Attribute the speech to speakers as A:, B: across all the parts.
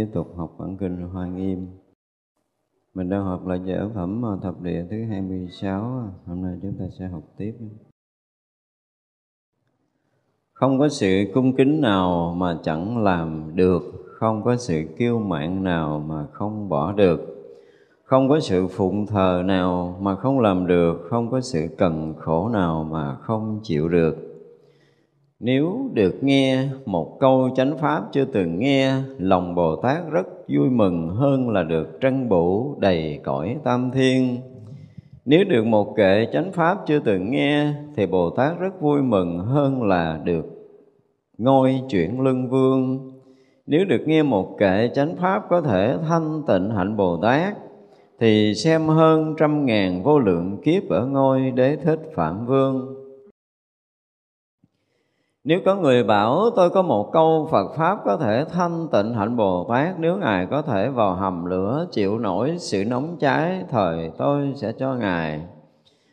A: tiếp tục học bản kinh Hoa Nghiêm. Mình đang học lại giải phẩm à, thập địa thứ 26. Hôm nay chúng ta sẽ học tiếp. Không có sự cung kính nào mà chẳng làm được, không có sự kiêu mạn nào mà không bỏ được không có sự phụng thờ nào mà không làm được không có sự cần khổ nào mà không chịu được nếu được nghe một câu chánh pháp chưa từng nghe, lòng bồ tát rất vui mừng hơn là được trân bổ đầy cõi tam thiên. Nếu được một kệ chánh pháp chưa từng nghe, thì bồ tát rất vui mừng hơn là được ngôi chuyển lưng vương. Nếu được nghe một kệ chánh pháp có thể thanh tịnh hạnh bồ tát, thì xem hơn trăm ngàn vô lượng kiếp ở ngôi đế thích phạm vương nếu có người bảo tôi có một câu Phật Pháp có thể thanh tịnh hạnh Bồ Tát, Nếu Ngài có thể vào hầm lửa chịu nổi sự nóng cháy, Thời tôi sẽ cho Ngài.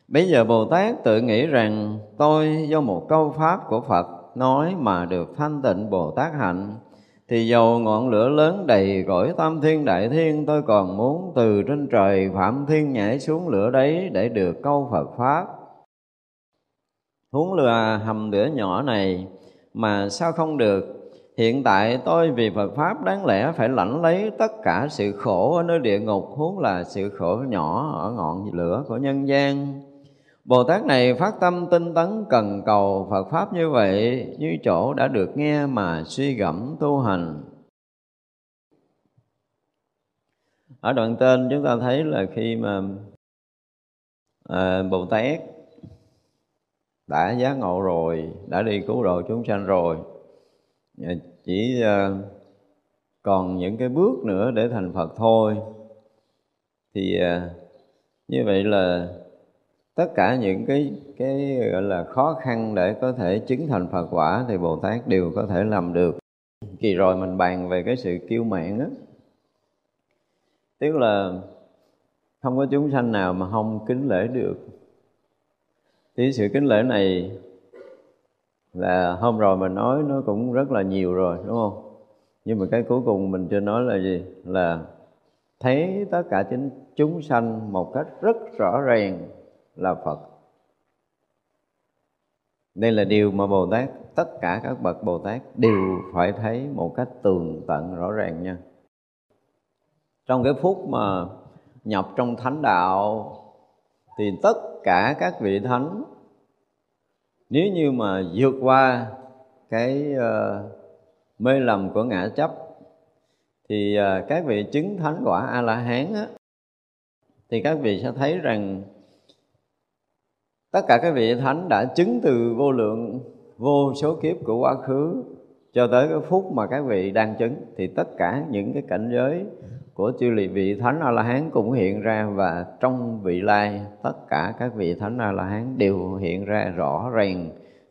A: Bây giờ Bồ Tát tự nghĩ rằng tôi do một câu Pháp của Phật nói mà được thanh tịnh Bồ Tát hạnh, thì dầu ngọn lửa lớn đầy cõi tam thiên đại thiên, tôi còn muốn từ trên trời phạm thiên nhảy xuống lửa đấy để được câu Phật pháp huống lừa hầm lửa nhỏ này mà sao không được? Hiện tại tôi vì Phật pháp đáng lẽ phải lãnh lấy tất cả sự khổ ở nơi địa ngục huống là sự khổ nhỏ ở ngọn lửa của nhân gian. Bồ Tát này phát tâm tinh tấn cần cầu Phật Pháp như vậy Như chỗ đã được nghe mà suy gẫm tu hành. Ở đoạn tên chúng ta thấy là khi mà à, Bồ Tát đã giác ngộ rồi, đã đi cứu độ chúng sanh rồi Chỉ ờ, còn những cái bước nữa để thành Phật thôi Thì ờ, như vậy là tất cả những cái cái gọi là khó khăn để có thể chứng thành Phật quả thì Bồ Tát đều có thể làm được. Kỳ rồi mình bàn về cái sự kiêu mạn á, tức là không có chúng sanh nào mà không kính lễ được. Thì sự kính lễ này là hôm rồi mình nói nó cũng rất là nhiều rồi đúng không? Nhưng mà cái cuối cùng mình chưa nói là gì? Là thấy tất cả chính chúng sanh một cách rất rõ ràng là Phật. Đây là điều mà Bồ Tát, tất cả các bậc Bồ Tát đều phải thấy một cách tường tận rõ ràng nha. Trong cái phút mà nhập trong thánh đạo thì tất cả các vị thánh nếu như mà vượt qua cái uh, mê lầm của ngã chấp thì uh, các vị chứng thánh quả a la hán á thì các vị sẽ thấy rằng tất cả các vị thánh đã chứng từ vô lượng vô số kiếp của quá khứ cho tới cái phút mà các vị đang chứng. Thì tất cả những cái cảnh giới của chư lì vị thánh a la hán cũng hiện ra và trong vị lai, tất cả các vị thánh a la hán đều hiện ra rõ ràng.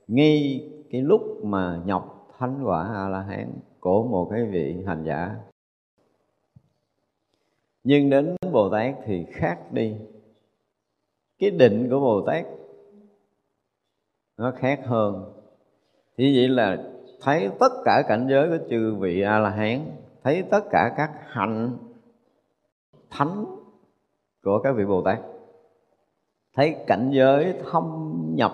A: Ngay cái lúc mà nhập thánh quả a la hán của một cái vị hành giả. Nhưng đến bồ tát thì khác đi. Cái định của bồ tát nó khác hơn. Thì vậy là thấy tất cả cảnh giới của chư vị a la hán thấy tất cả các hạnh thánh của các vị bồ tát. Thấy cảnh giới thâm nhập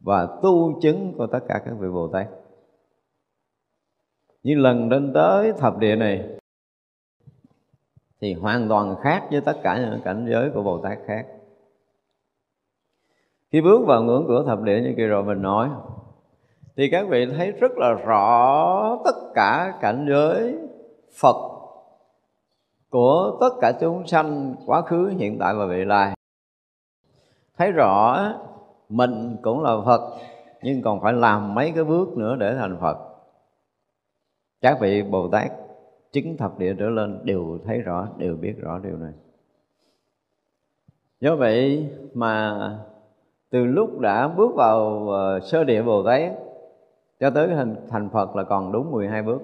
A: và tu chứng của tất cả các vị bồ tát. Như lần đến tới thập địa này, thì hoàn toàn khác với tất cả những cảnh giới của bồ tát khác. Khi bước vào ngưỡng cửa thập địa như kia rồi mình nói, thì các vị thấy rất là rõ tất cả cảnh giới phật của tất cả chúng sanh quá khứ hiện tại và vị lai. Thấy rõ mình cũng là phật nhưng còn phải làm mấy cái bước nữa để thành phật. Các vị bồ tát chứng thập địa trở lên đều thấy rõ đều biết rõ điều này. Do vậy mà từ lúc đã bước vào ờ, sơ địa bồ tát cho tới thành, thành phật là còn đúng 12 bước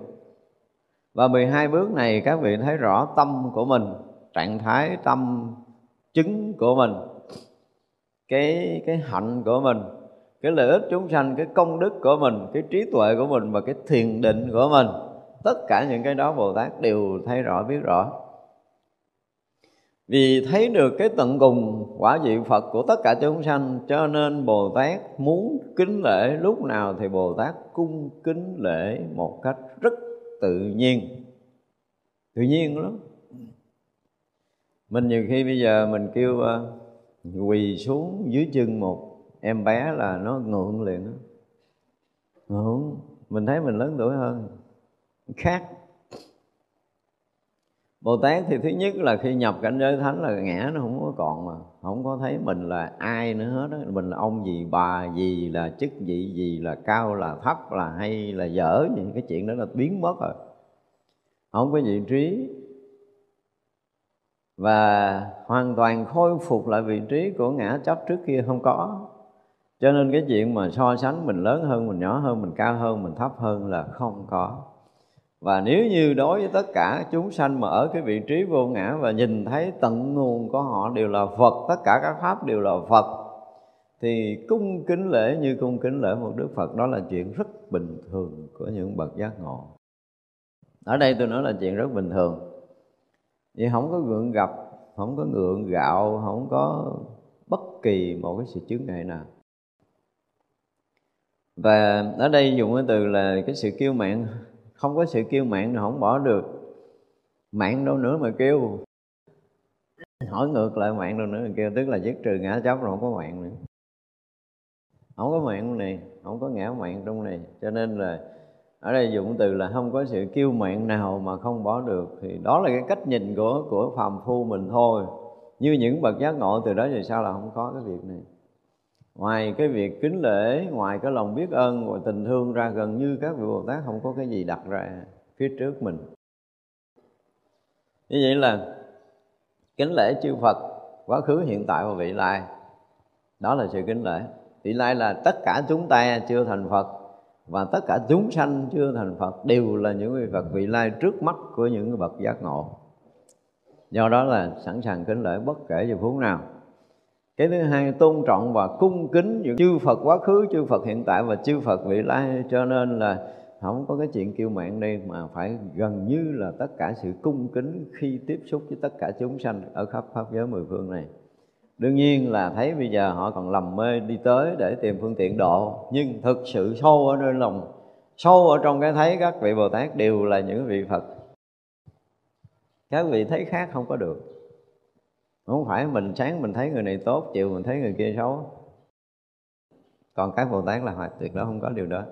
A: và 12 bước này các vị thấy rõ tâm của mình, trạng thái tâm chứng của mình, cái cái hạnh của mình, cái lợi ích chúng sanh, cái công đức của mình, cái trí tuệ của mình và cái thiền định của mình. Tất cả những cái đó bồ tát đều thấy rõ, biết rõ. Vì thấy được cái tận cùng quả vị Phật của tất cả chúng sanh, cho nên Bồ Tát muốn kính lễ. Lúc nào thì Bồ Tát cung kính lễ một cách rất tự nhiên. Tự nhiên lắm. Mình nhiều khi bây giờ mình kêu uh, quỳ xuống dưới chân một em bé là nó ngượng liền đó ngượng. Mình thấy mình lớn tuổi hơn. Khác Bồ Tát thì thứ nhất là khi nhập cảnh giới thánh là ngã nó không có còn mà. Không có thấy mình là ai nữa hết đó. mình là ông gì, bà gì, là chức vị gì, là cao, là thấp, là hay, là dở. Những cái chuyện đó là biến mất rồi. Không có vị trí. Và hoàn toàn khôi phục lại vị trí của ngã chấp trước kia không có. Cho nên cái chuyện mà so sánh mình lớn hơn, mình nhỏ hơn, mình cao hơn, mình thấp hơn là không có và nếu như đối với tất cả chúng sanh mà ở cái vị trí vô ngã và nhìn thấy tận nguồn của họ đều là Phật, tất cả các pháp đều là Phật, thì cung kính lễ như cung kính lễ một Đức Phật, đó là chuyện rất bình thường của những bậc giác ngộ. Ở đây tôi nói là chuyện rất bình thường. Vì không có gượng gặp không có ngượng gạo, không có bất kỳ một cái sự chứng ngại nào. Và ở đây dùng cái từ là cái sự kiêu mạn không có sự kêu mạn nào không bỏ được. Mạng đâu nữa mà kêu. Hỏi ngược lại, mạng đâu nữa mà kêu. Tức là giết trừ ngã chấp rồi không có mạng nữa. Không có mạng này, không có ngã mạng trong này. Cho nên là ở đây dùng từ là không có sự kiêu mạng nào mà không bỏ được. Thì đó là cái cách nhìn của của phàm phu mình thôi. Như những bậc giác ngộ từ đó về sau là không có cái việc này ngoài cái việc kính lễ, ngoài cái lòng biết ơn, ngoài tình thương ra gần như các vị bồ tát không có cái gì đặt ra phía trước mình. Như vậy là kính lễ chư phật, quá khứ, hiện tại và vị lai. Đó là sự kính lễ. Vị lai là tất cả chúng ta chưa thành phật và tất cả chúng sanh chưa thành phật đều là những vị phật vị lai trước mắt của những bậc giác ngộ. Do đó là sẵn sàng kính lễ bất kể giờ phút nào cái thứ hai tôn trọng và cung kính những chư Phật quá khứ, chư Phật hiện tại và chư Phật vị lai. Cho nên là không có cái chuyện kêu mạng đây mà phải gần như là tất cả sự cung kính khi tiếp xúc với tất cả chúng sanh ở khắp pháp giới mười phương này. Đương nhiên là thấy bây giờ họ còn lầm mê đi tới để tìm phương tiện độ nhưng thực sự sâu ở nơi lòng sâu ở trong cái thấy các vị bồ tát đều là những vị phật. Các vị thấy khác không có được không phải mình sáng mình thấy người này tốt, chiều mình thấy người kia xấu. Còn các bồ tát là hoàn tuyệt đó không có điều đó.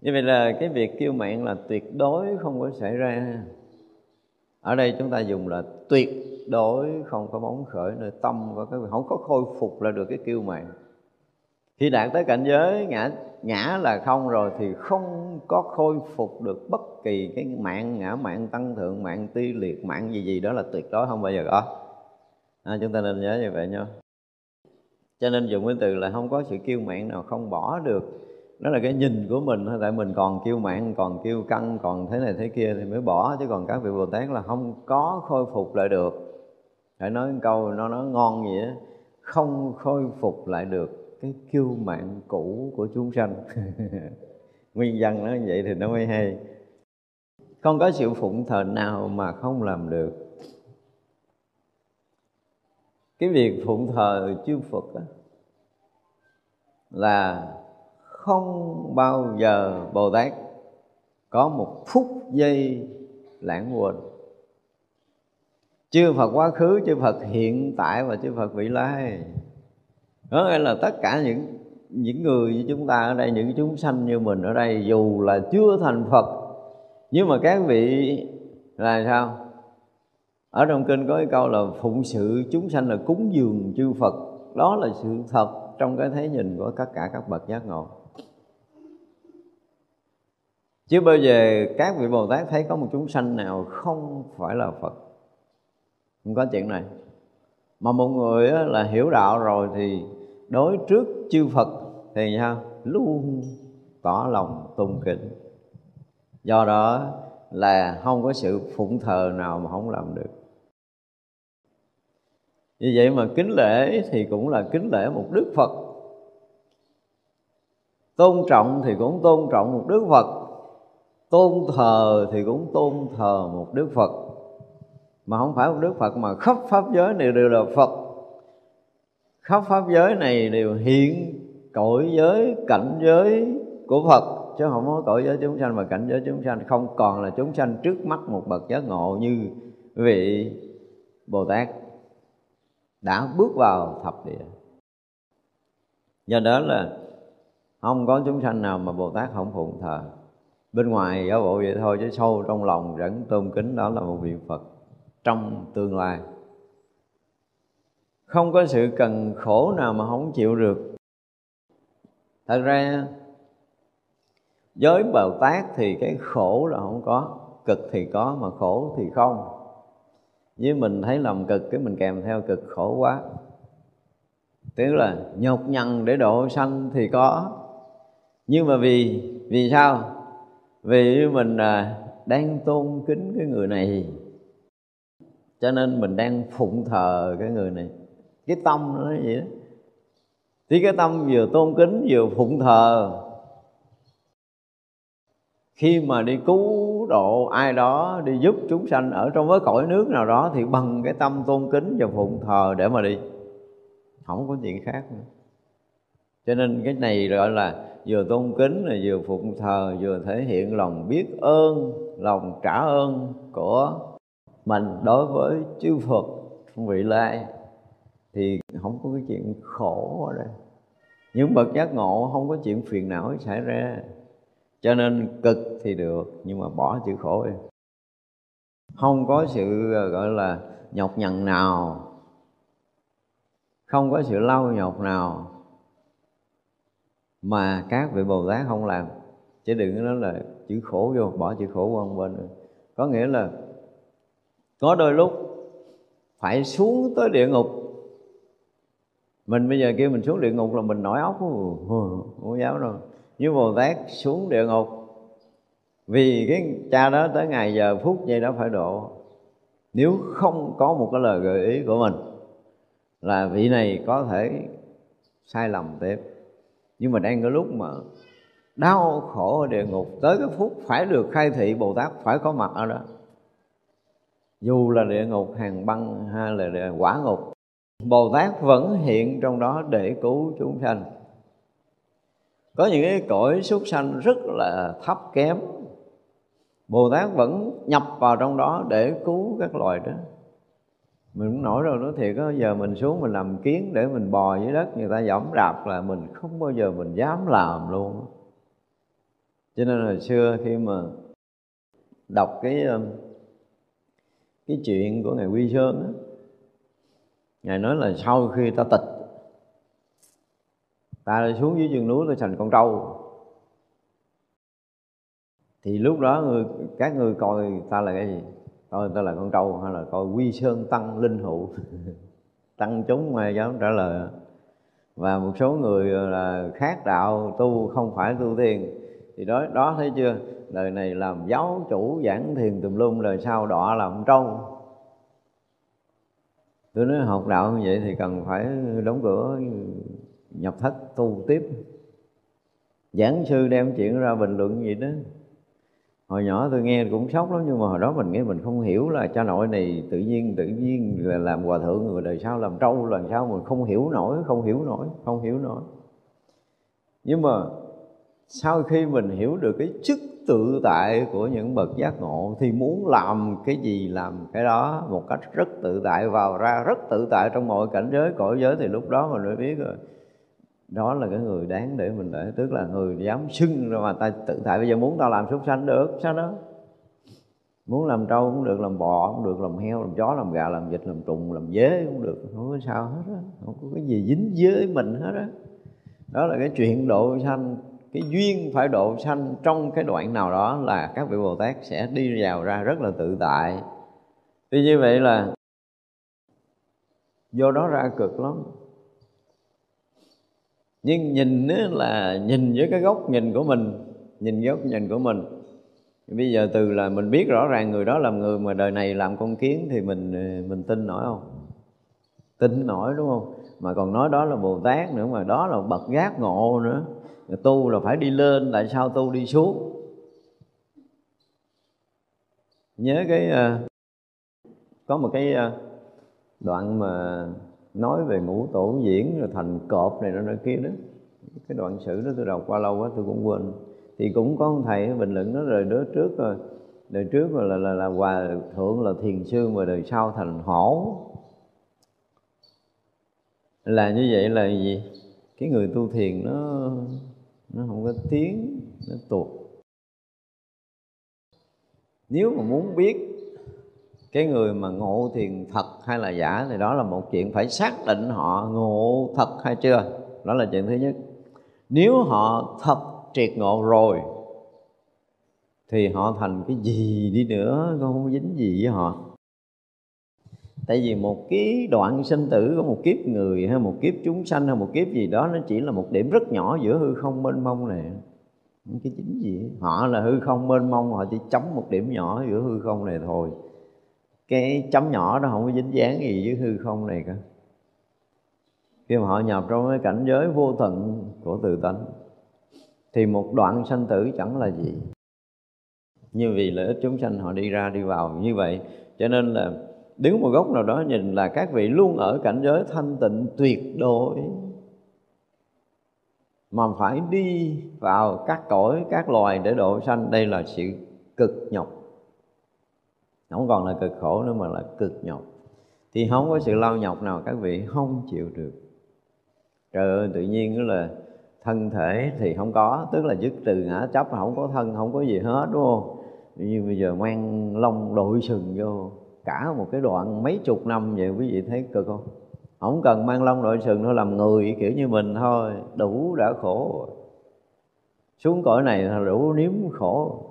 A: Như vậy là cái việc kêu mạng là tuyệt đối không có xảy ra. Ở đây chúng ta dùng là tuyệt đối không có bóng khởi, nơi tâm của cái không có khôi phục là được cái kêu mạng khi đạt tới cảnh giới ngã ngã là không rồi thì không có khôi phục được bất kỳ cái mạng ngã mạng tăng thượng mạng ti liệt mạng gì gì đó là tuyệt đối không bao giờ có. À, chúng ta nên nhớ như vậy nha cho nên dùng cái từ là không có sự kiêu mạng nào không bỏ được. Đó là cái nhìn của mình thôi tại mình còn kiêu mạng còn kiêu căng còn thế này thế kia thì mới bỏ chứ còn các vị bồ tát là không có khôi phục lại được. Phải nói một câu nó nó ngon gì á không khôi phục lại được cái kiêu mạng cũ của chúng sanh. Nguyên văn nó như vậy thì nó mới hay. Không có sự phụng thờ nào mà không làm được. Cái việc phụng thờ chư Phật đó, là không bao giờ Bồ Tát có một phút giây lãng quên. Chư Phật quá khứ chư Phật hiện tại và chư Phật vị lai đó là tất cả những những người như chúng ta ở đây, những chúng sanh như mình ở đây, dù là chưa thành Phật, nhưng mà các vị là sao? Ở trong kinh có cái câu là phụng sự chúng sanh là cúng dường chư Phật. Đó là sự thật trong cái thấy nhìn của tất cả các bậc giác ngộ. Chứ bao giờ các vị Bồ Tát thấy có một chúng sanh nào không phải là Phật? Không có chuyện này. Mà một người là hiểu đạo rồi thì đối trước chư Phật thì nha luôn tỏ lòng tôn kính. Do đó là không có sự phụng thờ nào mà không làm được. Như vậy mà kính lễ thì cũng là kính lễ một đức phật. Tôn trọng thì cũng tôn trọng một đức phật. Tôn thờ thì cũng tôn thờ một đức phật. Mà không phải một đức phật mà khắp pháp giới này đều là phật khắp pháp giới này đều hiện cõi giới, cảnh giới của phật. Chứ không có cõi giới chúng sanh và cảnh giới chúng sanh không còn là chúng sanh trước mắt một bậc giác ngộ như vị Bồ Tát đã bước vào thập địa. Do đó là không có chúng sanh nào mà Bồ Tát không phụng thờ. Bên ngoài giả bộ vậy thôi, chứ sâu trong lòng vẫn tôn kính đó là một vị Phật trong tương lai không có sự cần khổ nào mà không chịu được. Thật ra, giới bào tát thì cái khổ là không có, cực thì có mà khổ thì không. Với mình thấy lòng cực cái mình kèm theo cực khổ quá. Tức là nhọc nhằn để độ sanh thì có. Nhưng mà vì vì sao? Vì mình à, đang tôn kính cái người này. Cho nên mình đang phụng thờ cái người này cái tâm nó vậy đó. Thì cái tâm vừa tôn kính vừa phụng thờ. Khi mà đi cứu độ ai đó, đi giúp chúng sanh ở trong cái cõi nước nào đó, thì bằng cái tâm tôn kính và phụng thờ để mà đi. Không có chuyện khác nữa. Cho nên cái này gọi là vừa tôn kính là vừa phụng thờ, vừa thể hiện lòng biết ơn, lòng trả ơn của mình đối với chư Phật vị lai thì không có cái chuyện khổ ở đây. Những bậc giác ngộ không có chuyện phiền não xảy ra. Cho nên cực thì được, nhưng mà bỏ chữ khổ đi. Không có sự ờ, gọi là, nhọc nhằn nào. Không có sự lau nhọc nào mà các vị bồ tát không làm. Chứ đừng có nói là chữ khổ vô, bỏ chữ khổ qua bên nữa. có nghĩa là có đôi lúc phải xuống tới địa ngục mình bây giờ kêu mình xuống địa ngục là mình nổi óc không dám đâu như Bồ Tát xuống địa ngục. Vì cái cha đó tới ngày giờ phút giây đó phải độ. Nếu không có một cái lời gợi ý của mình, là vị này có thể sai lầm tiếp. Nhưng mà đang cái lúc mà đau khổ ở địa ngục, tới cái phút phải được khai thị bồ tát phải có mặt ở đó. Dù là địa ngục hàng băng, hay là quả ngục bồ tát vẫn hiện trong đó để cứu chúng sanh. Có những cái cõi súc sanh rất là thấp kém. Bồ tát vẫn nhập vào trong đó để cứu các loài đó. Mình cũng nổi rồi nói thiệt đó, giờ mình xuống mình làm kiến để mình bò dưới đất người ta dẫm đạp là mình không bao giờ mình dám làm luôn cho nên hồi xưa khi mà đọc cái cái chuyện của ngài quy sơn á ngài nói là sau khi ta tịch ta xuống dưới chân núi ta thành con trâu. Thì lúc đó người, các người coi ta là cái gì? Coi ta là con trâu hay là coi quy sơn tăng linh hữu? Tăng chúng mà dám trả lời. Và một số người là khác đạo tu không phải tu thiền. Thì đó đó thấy chưa? Đời này làm giáo chủ giảng thiền tùm lum đời sau đọa làm trâu tôi nói học đạo như vậy thì cần phải đóng cửa, nhập thất, tu tiếp. Giảng sư đem chuyện ra bình luận gì đó. Hồi nhỏ tôi nghe cũng sốc lắm, nhưng mà hồi đó mình nghe mình không hiểu là cha nội này tự nhiên tự nhiên là làm hòa thượng người đời sau làm trâu, lần sau mình không hiểu nổi, không hiểu nổi, không hiểu nổi. Nhưng mà sau khi mình hiểu được cái chức tự tại của những bậc giác ngộ thì muốn làm cái gì làm cái đó một cách rất tự tại vào ra rất tự tại trong mọi cảnh giới, cõi giới thì lúc đó mình mới biết rồi. Đó là cái người đáng để mình để, tức là người dám xưng rồi mà ta tự tại. Bây giờ muốn tao làm súc sanh được, sao đó? Muốn làm trâu cũng được, làm bò cũng được, làm heo, làm chó, làm gà, làm vịt, làm trùng, làm dế cũng được. Không có sao hết á, không có cái gì dính với mình hết á. Đó. đó là cái chuyện độ sanh cái duyên phải độ sanh trong cái đoạn nào đó là các vị bồ tát sẽ đi vào ra rất là tự tại. Tuy như vậy là do đó ra cực lắm. Nhưng nhìn là nhìn với cái góc nhìn của mình, nhìn góc nhìn của mình. Bây giờ từ là mình biết rõ ràng người đó làm người mà đời này làm con kiến thì mình mình tin nổi không? Tin nổi đúng không? Mà còn nói đó là bồ tát nữa mà đó là bậc giác ngộ nữa tu là phải đi lên tại sao tu đi xuống? Nhớ cái ờ, có một cái ờ, đoạn mà nói về ngũ tổ diễn rồi thành cọp này đó kia đó. Cái đoạn sử đó tôi đọc qua lâu quá tôi cũng quên. Thì cũng có ông thầy bình luận nó rồi đứa trước rồi đời trước là là, là, là hòa thượng là thiền sư mà đời sau thành hổ. Là như vậy là gì? Cái người tu thiền nó nó không có tiếng, nó tuột. Nếu mà muốn biết cái người mà ngộ thiền thật hay là giả thì đó là một chuyện phải xác định họ ngộ thật hay chưa. Đó là chuyện thứ nhất. Nếu họ thật triệt ngộ rồi, thì họ thành cái gì đi nữa, cũng không dính gì với họ tại vì một cái đoạn sinh tử của một kiếp người hay một kiếp chúng sanh hay một kiếp gì đó, nó chỉ là một điểm rất nhỏ giữa hư không, mênh mông này cái chính gì? Họ là hư không, mênh mông, họ chỉ chấm một điểm nhỏ giữa hư không này thôi. Cái chấm nhỏ đó không có dính dáng gì với hư không này cả. Khi mà họ nhập trong cái cảnh giới vô tận của tự tánh, thì một đoạn sanh tử chẳng là gì. Như vì lợi ích chúng sanh, họ đi ra đi vào như vậy. Cho nên là đứng một góc nào đó nhìn là các vị luôn ở cảnh giới thanh tịnh tuyệt đối, mà phải đi vào các cõi, các loài để độ sanh, đây là sự cực nhọc. Không còn là cực khổ nữa mà là cực nhọc. Thì không có sự lao nhọc nào các vị không chịu được. Trời ơi, tự nhiên đó là thân thể thì không có, tức là dứt trừ ngã chấp không có thân, không có gì hết, đúng không? Như bây giờ mang lông đội sừng vô cả một cái đoạn mấy chục năm vậy, quý vị thấy cực không? Không cần mang lông đội sừng thôi, làm người kiểu như mình thôi, đủ đã khổ. Xuống cõi này là đủ nếm khổ.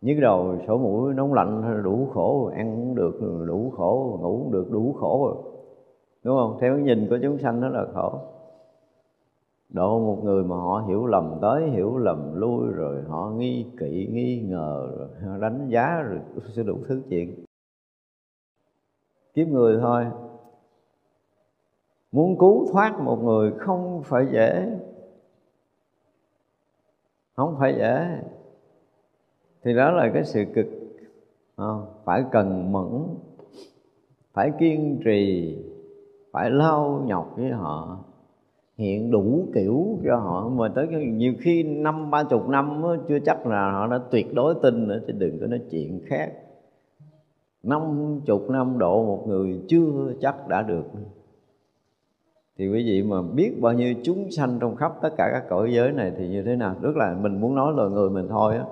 A: Nhức đầu, sổ mũi nóng lạnh, đủ khổ, ăn cũng được, đủ khổ, ngủ cũng được, đủ khổ. Rồi đúng không? Theo cái nhìn của chúng sanh đó là khổ. Độ một người mà họ hiểu lầm tới, hiểu lầm lui, rồi họ nghi kỵ, nghi ngờ, rồi họ đánh giá, rồi sẽ đủ thứ chuyện kiếp người thôi. Muốn cứu thoát một người không phải dễ. Không phải dễ. Thì đó là cái sự cực à, phải cần mẫn, phải kiên trì, phải lao nhọc với họ, hiện đủ kiểu cho họ. Mà tới nhiều khi năm ba chục năm chưa chắc là họ đã tuyệt đối tin nữa, chứ đừng có nói chuyện khác năm chục năm độ một người chưa chắc đã được. Thì quý vị mà biết bao nhiêu chúng sanh trong khắp tất cả các cõi giới này thì như thế nào? Tức là mình muốn nói là người mình thôi á.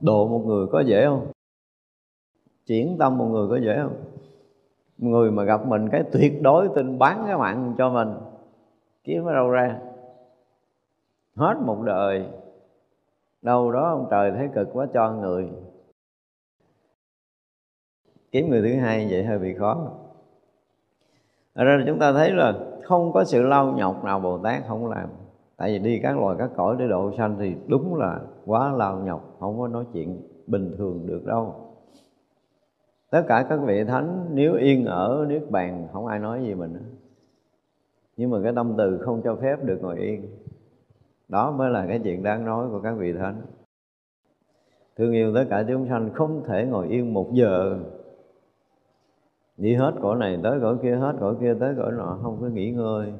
A: Độ một người có dễ không? Chuyển tâm một người có dễ không? Người mà gặp mình cái tuyệt đối tin bán cái mạng cho mình, kiếm ở đâu ra? Hết một đời. Đâu đó ông trời thấy cực quá cho người kiếm người thứ hai vậy hơi bị khó. Ở ra chúng ta thấy là không có sự lau nhọc nào Bồ Tát không làm. Tại vì đi các loài các cõi để độ sanh thì đúng là quá lao nhọc, Không có nói chuyện bình thường được đâu. Tất cả các vị thánh, nếu yên ở Niết Bàn, không ai nói gì mình. Nhưng mà cái tâm từ không cho phép được ngồi yên. Đó mới là cái chuyện đáng nói của các vị thánh. Thương yêu tất cả chúng sanh không thể ngồi yên một giờ đi hết cõi này tới cõi kia, hết cõi kia tới cõi nọ, không có nghỉ ngơi.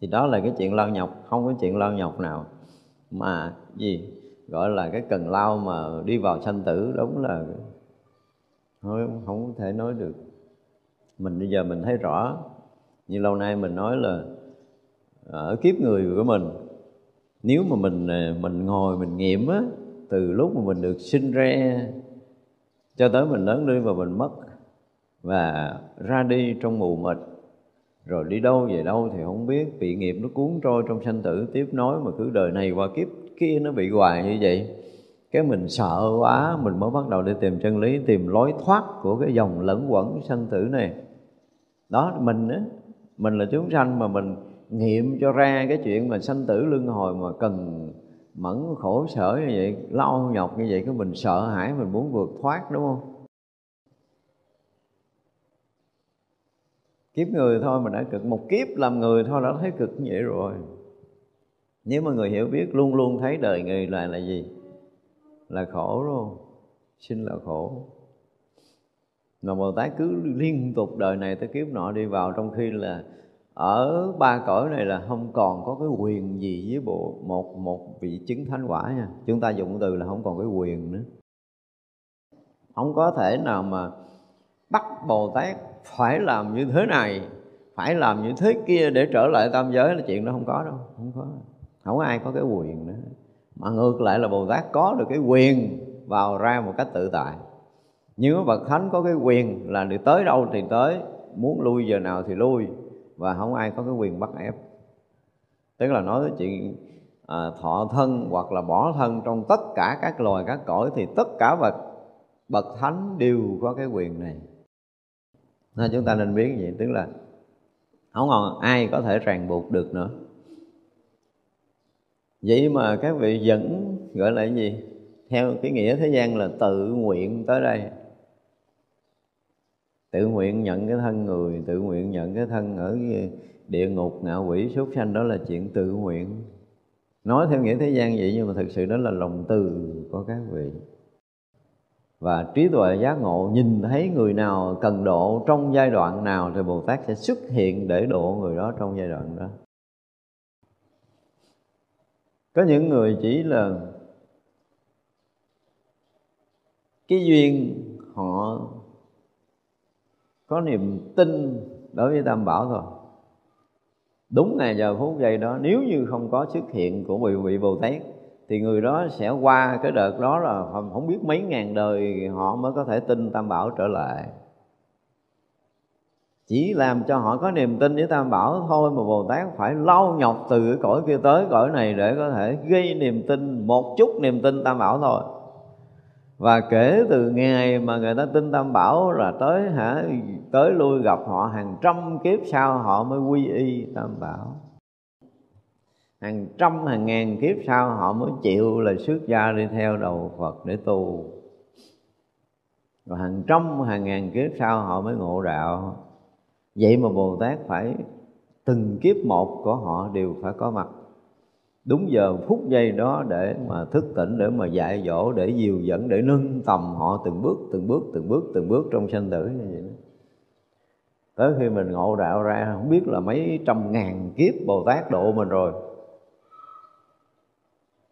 A: Thì đó là cái chuyện lao nhọc, không có chuyện lao nhọc nào. Mà gì? Gọi là cái cần lao mà đi vào sanh tử, đúng là thôi, không thể nói được. Mình bây giờ mình thấy rõ. Như lâu nay mình nói là ở kiếp người của mình, nếu mà mình à, mình ngồi, mình nghiệm á, từ lúc mà mình được sinh ra cho tới mình lớn lên và mình mất và ra đi trong mù mịt. Rồi đi đâu về đâu thì không biết, bị nghiệp nó cuốn trôi trong sanh tử. Tiếp nối mà cứ đời này qua kiếp kia nó bị hoài như vậy. Cái mình sợ quá, mình mới bắt đầu đi tìm chân lý, tìm lối thoát của cái dòng lẫn quẩn sanh tử này. Đó, mình á, mình là chúng sanh mà mình nghiệm cho ra cái chuyện mà sanh tử luân hồi mà cần mẫn khổ sở như vậy lau nhọc như vậy, cái mình sợ hãi, mình muốn vượt thoát, đúng không? Kiếp người thôi mà đã cực. Một kiếp làm người thôi đã thấy cực như vậy rồi. Nếu mà người hiểu biết, luôn luôn thấy đời người là là gì? Là khổ, đúng không? Sinh là khổ. Mà Bồ Tát cứ liên tục đời này tới kiếp nọ đi vào trong khi là ở ba cõi này là không còn có cái quyền gì với bộ, một một vị chứng thánh quả nha. Chúng ta dùng từ là không còn cái quyền nữa. Không có thể nào mà bắt bồ tát phải làm như thế này phải làm như thế kia để trở lại tam giới là chuyện đó không có đâu không có. Không có ai có cái quyền nữa. Mà ngược lại là bồ tát có được cái quyền vào ra một cách tự tại. Như bậc thánh có cái quyền là được tới đâu thì tới muốn lui giờ nào thì lui và không ai có cái quyền bắt ép. Tức là nói tới chuyện à, thọ thân hoặc là bỏ thân trong tất cả các loài các cõi thì tất cả bậc bậc thánh đều có cái quyền này nên chúng ta nên biết vậy, tức là không còn ai có thể ràng buộc được nữa. Vậy mà các vị vẫn gọi là gì? Theo cái nghĩa thế gian là tự nguyện tới đây. Tự nguyện nhận cái thân người, tự nguyện nhận cái thân ở địa ngục, ngạ quỷ, súc sanh, đó là chuyện tự nguyện. Nói theo nghĩa thế gian vậy nhưng mà thực sự đó là lòng từ của các vị và trí tuệ giác ngộ, nhìn thấy người nào cần độ trong giai đoạn nào thì Bồ Tát sẽ xuất hiện để độ người đó trong giai đoạn đó. Có những người chỉ là cái duyên, họ có niềm tin đối với Tam Bảo thôi. Đúng ngày giờ phút giây đó, nếu như không có xuất hiện của vị vị Bồ Tát thì người đó sẽ qua cái đợt đó là không biết mấy ngàn đời họ mới có thể tin tam bảo trở lại. Chỉ làm cho họ có niềm tin với tam bảo thôi mà bồ tát phải lau nhọc từ cái cõi kia tới cõi này để có thể gây niềm tin, một chút niềm tin tam bảo thôi. Và kể từ ngày mà người ta tin tam bảo là tới hả, tới lui gặp họ hàng trăm kiếp sau họ mới quy y tam bảo hàng trăm, hàng ngàn kiếp sau, họ mới chịu là xuất gia đi theo đầu Phật để tu. Và hàng trăm, hàng ngàn kiếp sau, họ mới ngộ đạo. Vậy mà Bồ Tát phải từng kiếp một của họ đều phải có mặt. Đúng giờ, phút giây đó để mà thức tỉnh, để mà dạy dỗ, để dìu dẫn, để nâng tầm họ từng bước từng bước từng bước từng bước trong sanh tử như vậy đó. Tới khi mình ngộ đạo ra, không biết là mấy trăm ngàn kiếp Bồ Tát độ mình rồi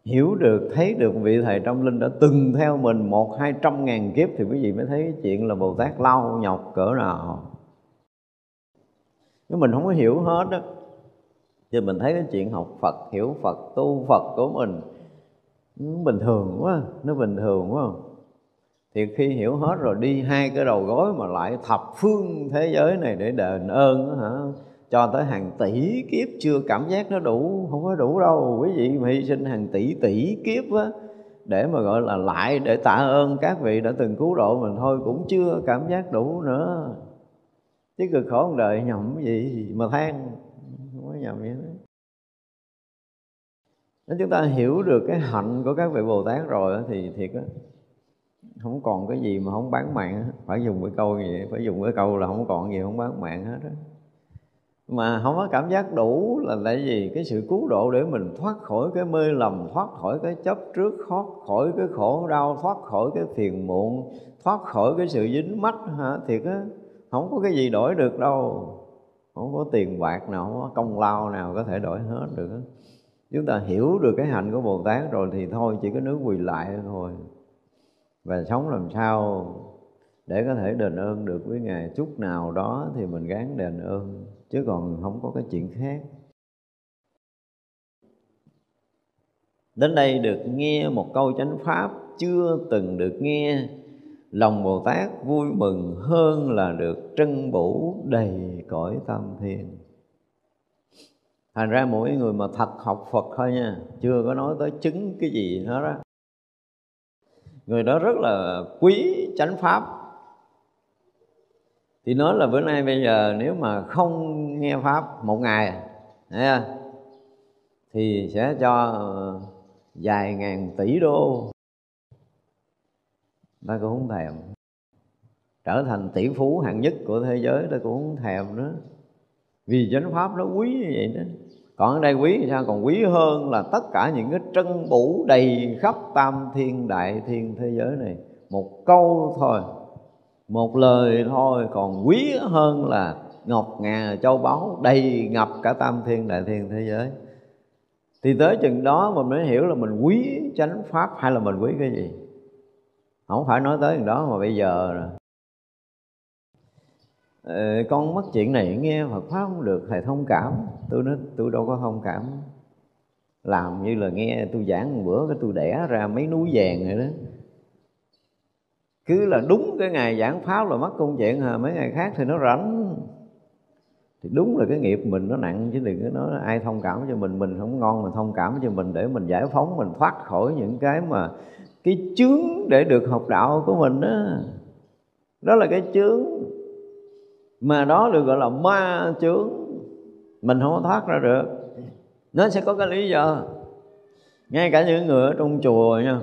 A: hiểu được thấy được vị thầy trong linh đã từng theo mình một hai trăm ngàn kiếp thì quý vị mới thấy chuyện là bồ tát lau nhọc cỡ nào. Nếu mình không có hiểu hết đó thì mình thấy cái chuyện học phật hiểu phật tu phật của mình nó bình thường quá nó bình thường quá. Thì khi hiểu hết rồi đi hai cái đầu gối mà lại thập phương thế giới này để đền ơn đó, hả? Cho tới hàng tỷ kiếp chưa cảm giác nó đủ, không có đủ đâu. Quý vị mà hy sinh hàng tỷ tỷ kiếp á, để mà gọi là lại, để tạ ơn các vị đã từng cứu độ mình thôi, cũng chưa cảm giác đủ nữa. Chứ cực khổ một đời nhầm gì mà than, không có nhầm gì hết. nếu chúng ta hiểu được cái hạnh của các vị Bồ Tát rồi thì thiệt á, không còn cái gì mà không bán mạng phải dùng cái câu gì? Phải dùng cái câu là không còn gì không bán mạng hết á mà không có cảm giác đủ là tại vì cái sự cứu độ để mình thoát khỏi cái mê lầm, thoát khỏi cái chấp trước, thoát khỏi cái khổ đau, thoát khỏi cái phiền muộn, thoát khỏi cái sự dính mắt hả? Thiệt á, không có cái gì đổi được đâu. Không có tiền bạc nào, không có công lao nào có thể đổi hết được chúng ta hiểu được cái hạnh của bồ tát rồi thì thôi, chỉ có nước quỳ lại thôi. Và sống làm sao để có thể đền ơn được với ngài. Chút nào đó thì mình gắng đền ơn chứ còn không có cái chuyện khác. Đến đây được nghe một câu chánh pháp chưa từng được nghe. Lòng bồ tát vui mừng hơn là được trân bủ đầy cõi tam thiên thành ra mỗi người mà thật học phật thôi nha, chưa có nói tới chứng cái gì hết đó người đó rất là quý chánh pháp thì nói là bữa nay bây giờ nếu mà không nghe pháp một ngày, thấy thì sẽ cho ờ, vài ngàn tỷ đô. Ta cũng không thèm. Trở thành tỷ phú hạng nhất của thế giới ta cũng không thèm nữa. Vì chánh pháp nó quý như vậy đó. Còn ở đây quý thì sao? Còn quý hơn là tất cả những cái trân bủ đầy khắp tam thiên, đại thiên thế giới này. Một câu thôi một lời thôi còn quý hơn là ngọc ngà châu báu đầy ngập cả tam thiên đại thiên thế giới. Thì tới chừng đó mình mới hiểu là mình quý chánh pháp hay là mình quý cái gì. Không phải nói tới chừng đó mà bây giờ ờ, con mất chuyện này nghe Phật pháp không được thầy thông cảm. Tôi nói tôi đâu có thông cảm. Làm như là nghe tôi giảng một bữa cái tôi đẻ ra mấy núi vàng rồi đó cứ là đúng cái ngày giảng pháp là mất công chuyện hả? Mấy ngày khác thì nó rảnh. Thì đúng là cái nghiệp mình nó nặng, chứ đừng có nói ai thông cảm cho mình mình không ngon mà thông cảm cho mình để mình giải phóng, mình thoát khỏi những cái mà cái chướng để được học đạo của mình đó đó là cái chướng. Mà đó được gọi là ma chướng. Mình không có thoát ra được. Nó sẽ có cái lý do. Ngay cả những người ở trong chùa nha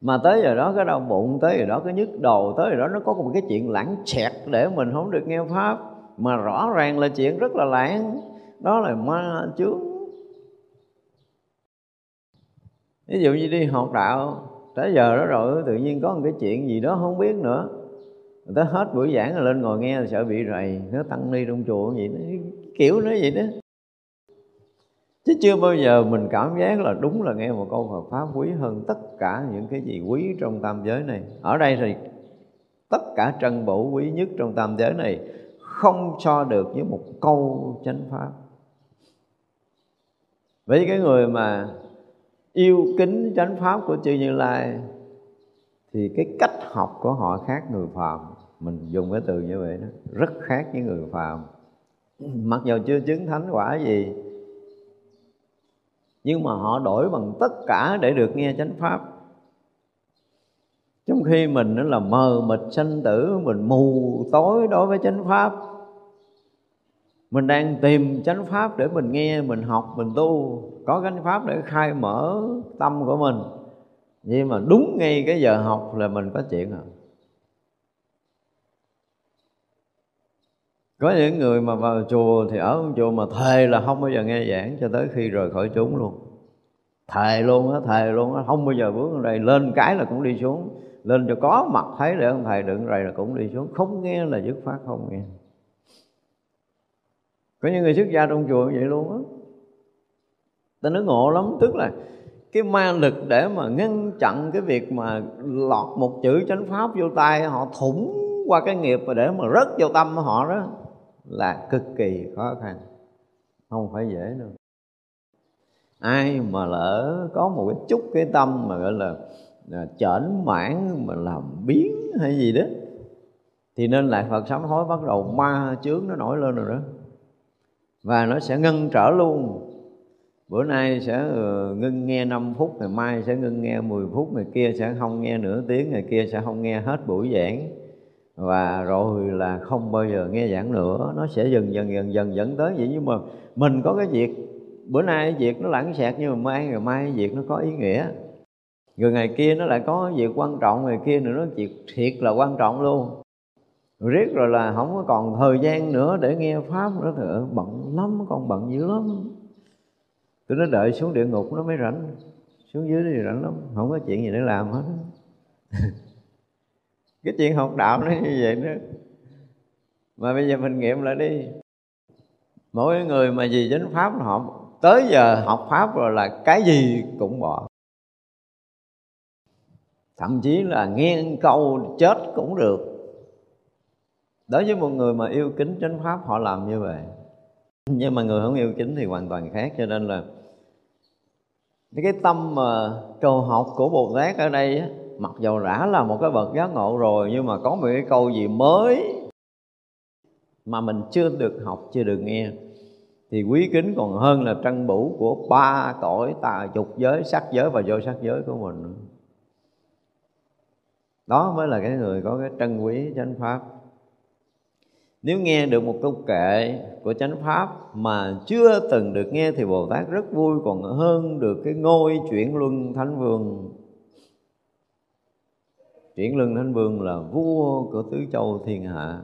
A: mà tới giờ đó, cái đau bụng, tới giờ đó, cái nhức đầu, tới giờ đó nó có một cái chuyện lãng xẹt để mình không được nghe pháp. Mà rõ ràng là chuyện rất là lãng. Đó là ma chướng. Ví dụ như đi học đạo, tới giờ đó rồi tự nhiên có một cái chuyện gì đó không biết nữa. Người ta hết buổi giảng là lên ngồi nghe là sợ bị rầy, nó tăng ni trong chùa gì đó. Kiểu nó vậy đó chứ chưa bao giờ mình cảm giác là đúng là nghe một câu Phật pháp quý hơn tất cả những cái gì quý trong tam giới này. Ở đây thì tất cả trân bổ quý nhất trong tam giới này không so được với một câu chánh pháp. Với cái người mà yêu kính chánh pháp của chư như lai thì cái cách học của họ khác người phàm. Mình dùng cái từ như vậy đó, rất khác với người phàm. Mặc dù chưa chứng thánh quả gì nhưng mà họ đổi bằng tất cả để được nghe chánh pháp. Trong khi mình nó là mờ mịt sanh tử, mình mù tối đối với chánh pháp. Mình đang tìm chánh pháp để mình nghe, mình học, mình tu. Có chánh pháp để khai mở tâm của mình. Nhưng mà đúng ngay cái giờ học là mình có chuyện rồi có những người mà vào chùa thì ở chùa mà thề là không bao giờ nghe giảng cho tới khi rời khỏi chúng luôn. Thề luôn á, thề luôn á, không bao giờ bước lên đây. Lên cái là cũng đi xuống. Lên cho có mặt thấy để ông thầy đựng rầy là cũng đi xuống. Không nghe là dứt phát không nghe. Có những người xuất gia trong chùa vậy luôn á. Ta nói ngộ lắm. Tức là cái ma lực để mà ngăn chặn cái việc mà lọt một chữ chánh pháp vô tay họ thủng qua cái nghiệp và để mà rớt vô tâm họ đó là cực kỳ khó khăn. Không phải dễ đâu. Ai mà lỡ có một cái chút cái tâm mà gọi là, là chởn mãn mà làm biến hay gì đó thì nên lại Phật sám hối bắt đầu ma chướng nó nổi lên rồi đó. Và nó sẽ ngưng trở luôn. Bữa nay sẽ ờ, ngưng nghe 5 phút ngày mai sẽ ngưng nghe 10 phút ngày kia sẽ không nghe nửa tiếng ngày kia sẽ không nghe hết buổi giảng và rồi là không bao giờ nghe giảng nữa. Nó sẽ dần dần dần dần dẫn tới vậy. Nhưng mà mình có cái việc, bữa nay cái việc nó lãng xẹt, nhưng mà mai ngày mai cái việc nó có ý nghĩa. Rồi ngày kia nó lại có việc quan trọng, ngày kia nữa nó việc thiệt là quan trọng luôn. Riết rồi là không có còn thời gian nữa để nghe pháp nữa. Thì bận lắm, con bận dữ lắm. Tôi nó đợi xuống địa ngục nó mới rảnh. Xuống dưới thì rảnh lắm, không có chuyện gì để làm hết. cái chuyện học đạo nó như vậy đó. Mà bây giờ mình nghiệm lại đi. Mỗi người mà gì chánh pháp họ tới giờ học pháp rồi là cái gì cũng bỏ. Thậm chí là nghe câu chết cũng được. Đối với một người mà yêu kính chánh pháp họ làm như vậy. Nhưng mà người không yêu kính thì hoàn toàn khác cho nên là cái tâm mà cầu học của bồ tát ở đây á, mặc dù đã là một cái bậc giác ngộ rồi, nhưng mà có một cái câu gì mới mà mình chưa được học, chưa được nghe, thì quý kính còn hơn là trân bủ của ba cõi tà dục giới, sắc giới và vô sắc giới của mình. Đó mới là cái người có cái trân quý chánh pháp. Nếu nghe được một câu kệ của chánh pháp mà chưa từng được nghe thì bồ tát rất vui, còn hơn được cái ngôi chuyển luân thánh vương chuyển lưng thánh vương là vua của tứ châu thiên hạ.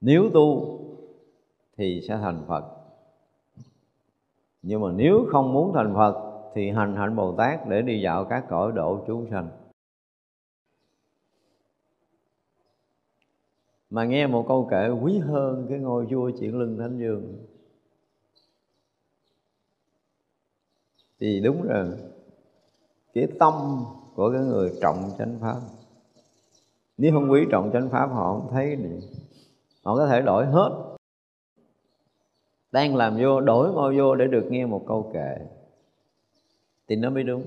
A: Nếu tu thì sẽ thành phật. Nhưng mà nếu không muốn thành phật thì hành hạnh bồ tát để đi dạo các cõi độ chúng sanh. Mà nghe một câu kể quý hơn cái ngôi vua chuyển lưng thánh dương thì đúng rồi, cái tâm của cái người trọng chánh pháp. Nếu không quý trọng chánh pháp, họ không thấy gì họ có thể đổi hết. Đang làm vô, đổi mau vô để được nghe một câu kệ. Thì nó mới đúng.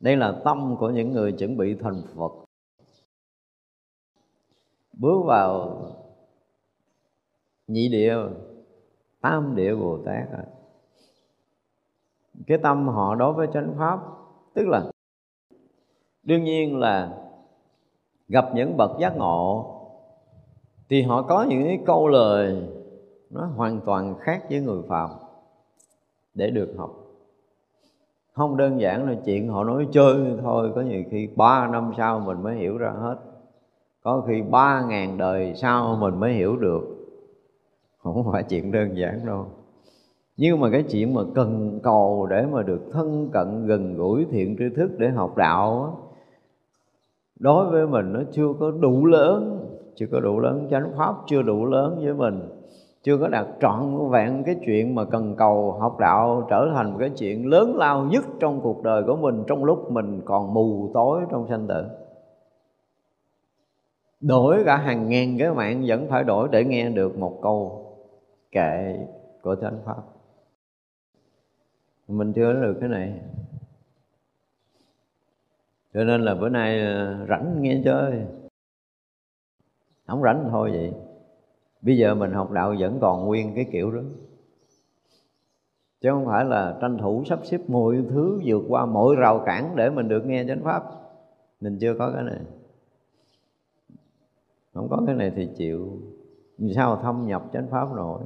A: Đây là tâm của những người chuẩn bị thành phật. Bước vào nhị địa, tam địa bồ tát. Rồi cái tâm họ đối với chánh pháp, tức là đương nhiên là gặp những bậc giác ngộ thì họ có những cái câu lời nó hoàn toàn khác với người phạm để được học. Không đơn giản là chuyện họ nói chơi thôi có nhiều khi ba năm sau mình mới hiểu ra hết. Có khi ba ngàn đời sau mình mới hiểu được. Không phải chuyện đơn giản đâu. Nhưng mà cái chuyện mà cần cầu để mà được thân cận gần gũi thiện tri thức để học đạo á, đối với mình nó chưa có đủ lớn, chưa có đủ lớn, chánh pháp chưa đủ lớn với mình, chưa có đạt trọn vẹn cái chuyện mà cần cầu học đạo trở thành một cái chuyện lớn lao nhất trong cuộc đời của mình, trong lúc mình còn mù tối trong sanh tử. Đổi cả hàng ngàn cái mạng vẫn phải đổi để nghe được một câu kệ của Thánh pháp. Mình chưa được cái này cho nên là bữa nay ờ, rảnh nghe chơi. Không rảnh thôi vậy. Bây giờ mình học đạo vẫn còn nguyên cái kiểu đó. Chứ không phải là tranh thủ sắp xếp mọi thứ vượt qua mọi rào cản để mình được nghe chánh pháp. Mình chưa có cái này. Không có cái này thì chịu. Sao thâm nhập chánh pháp nổi?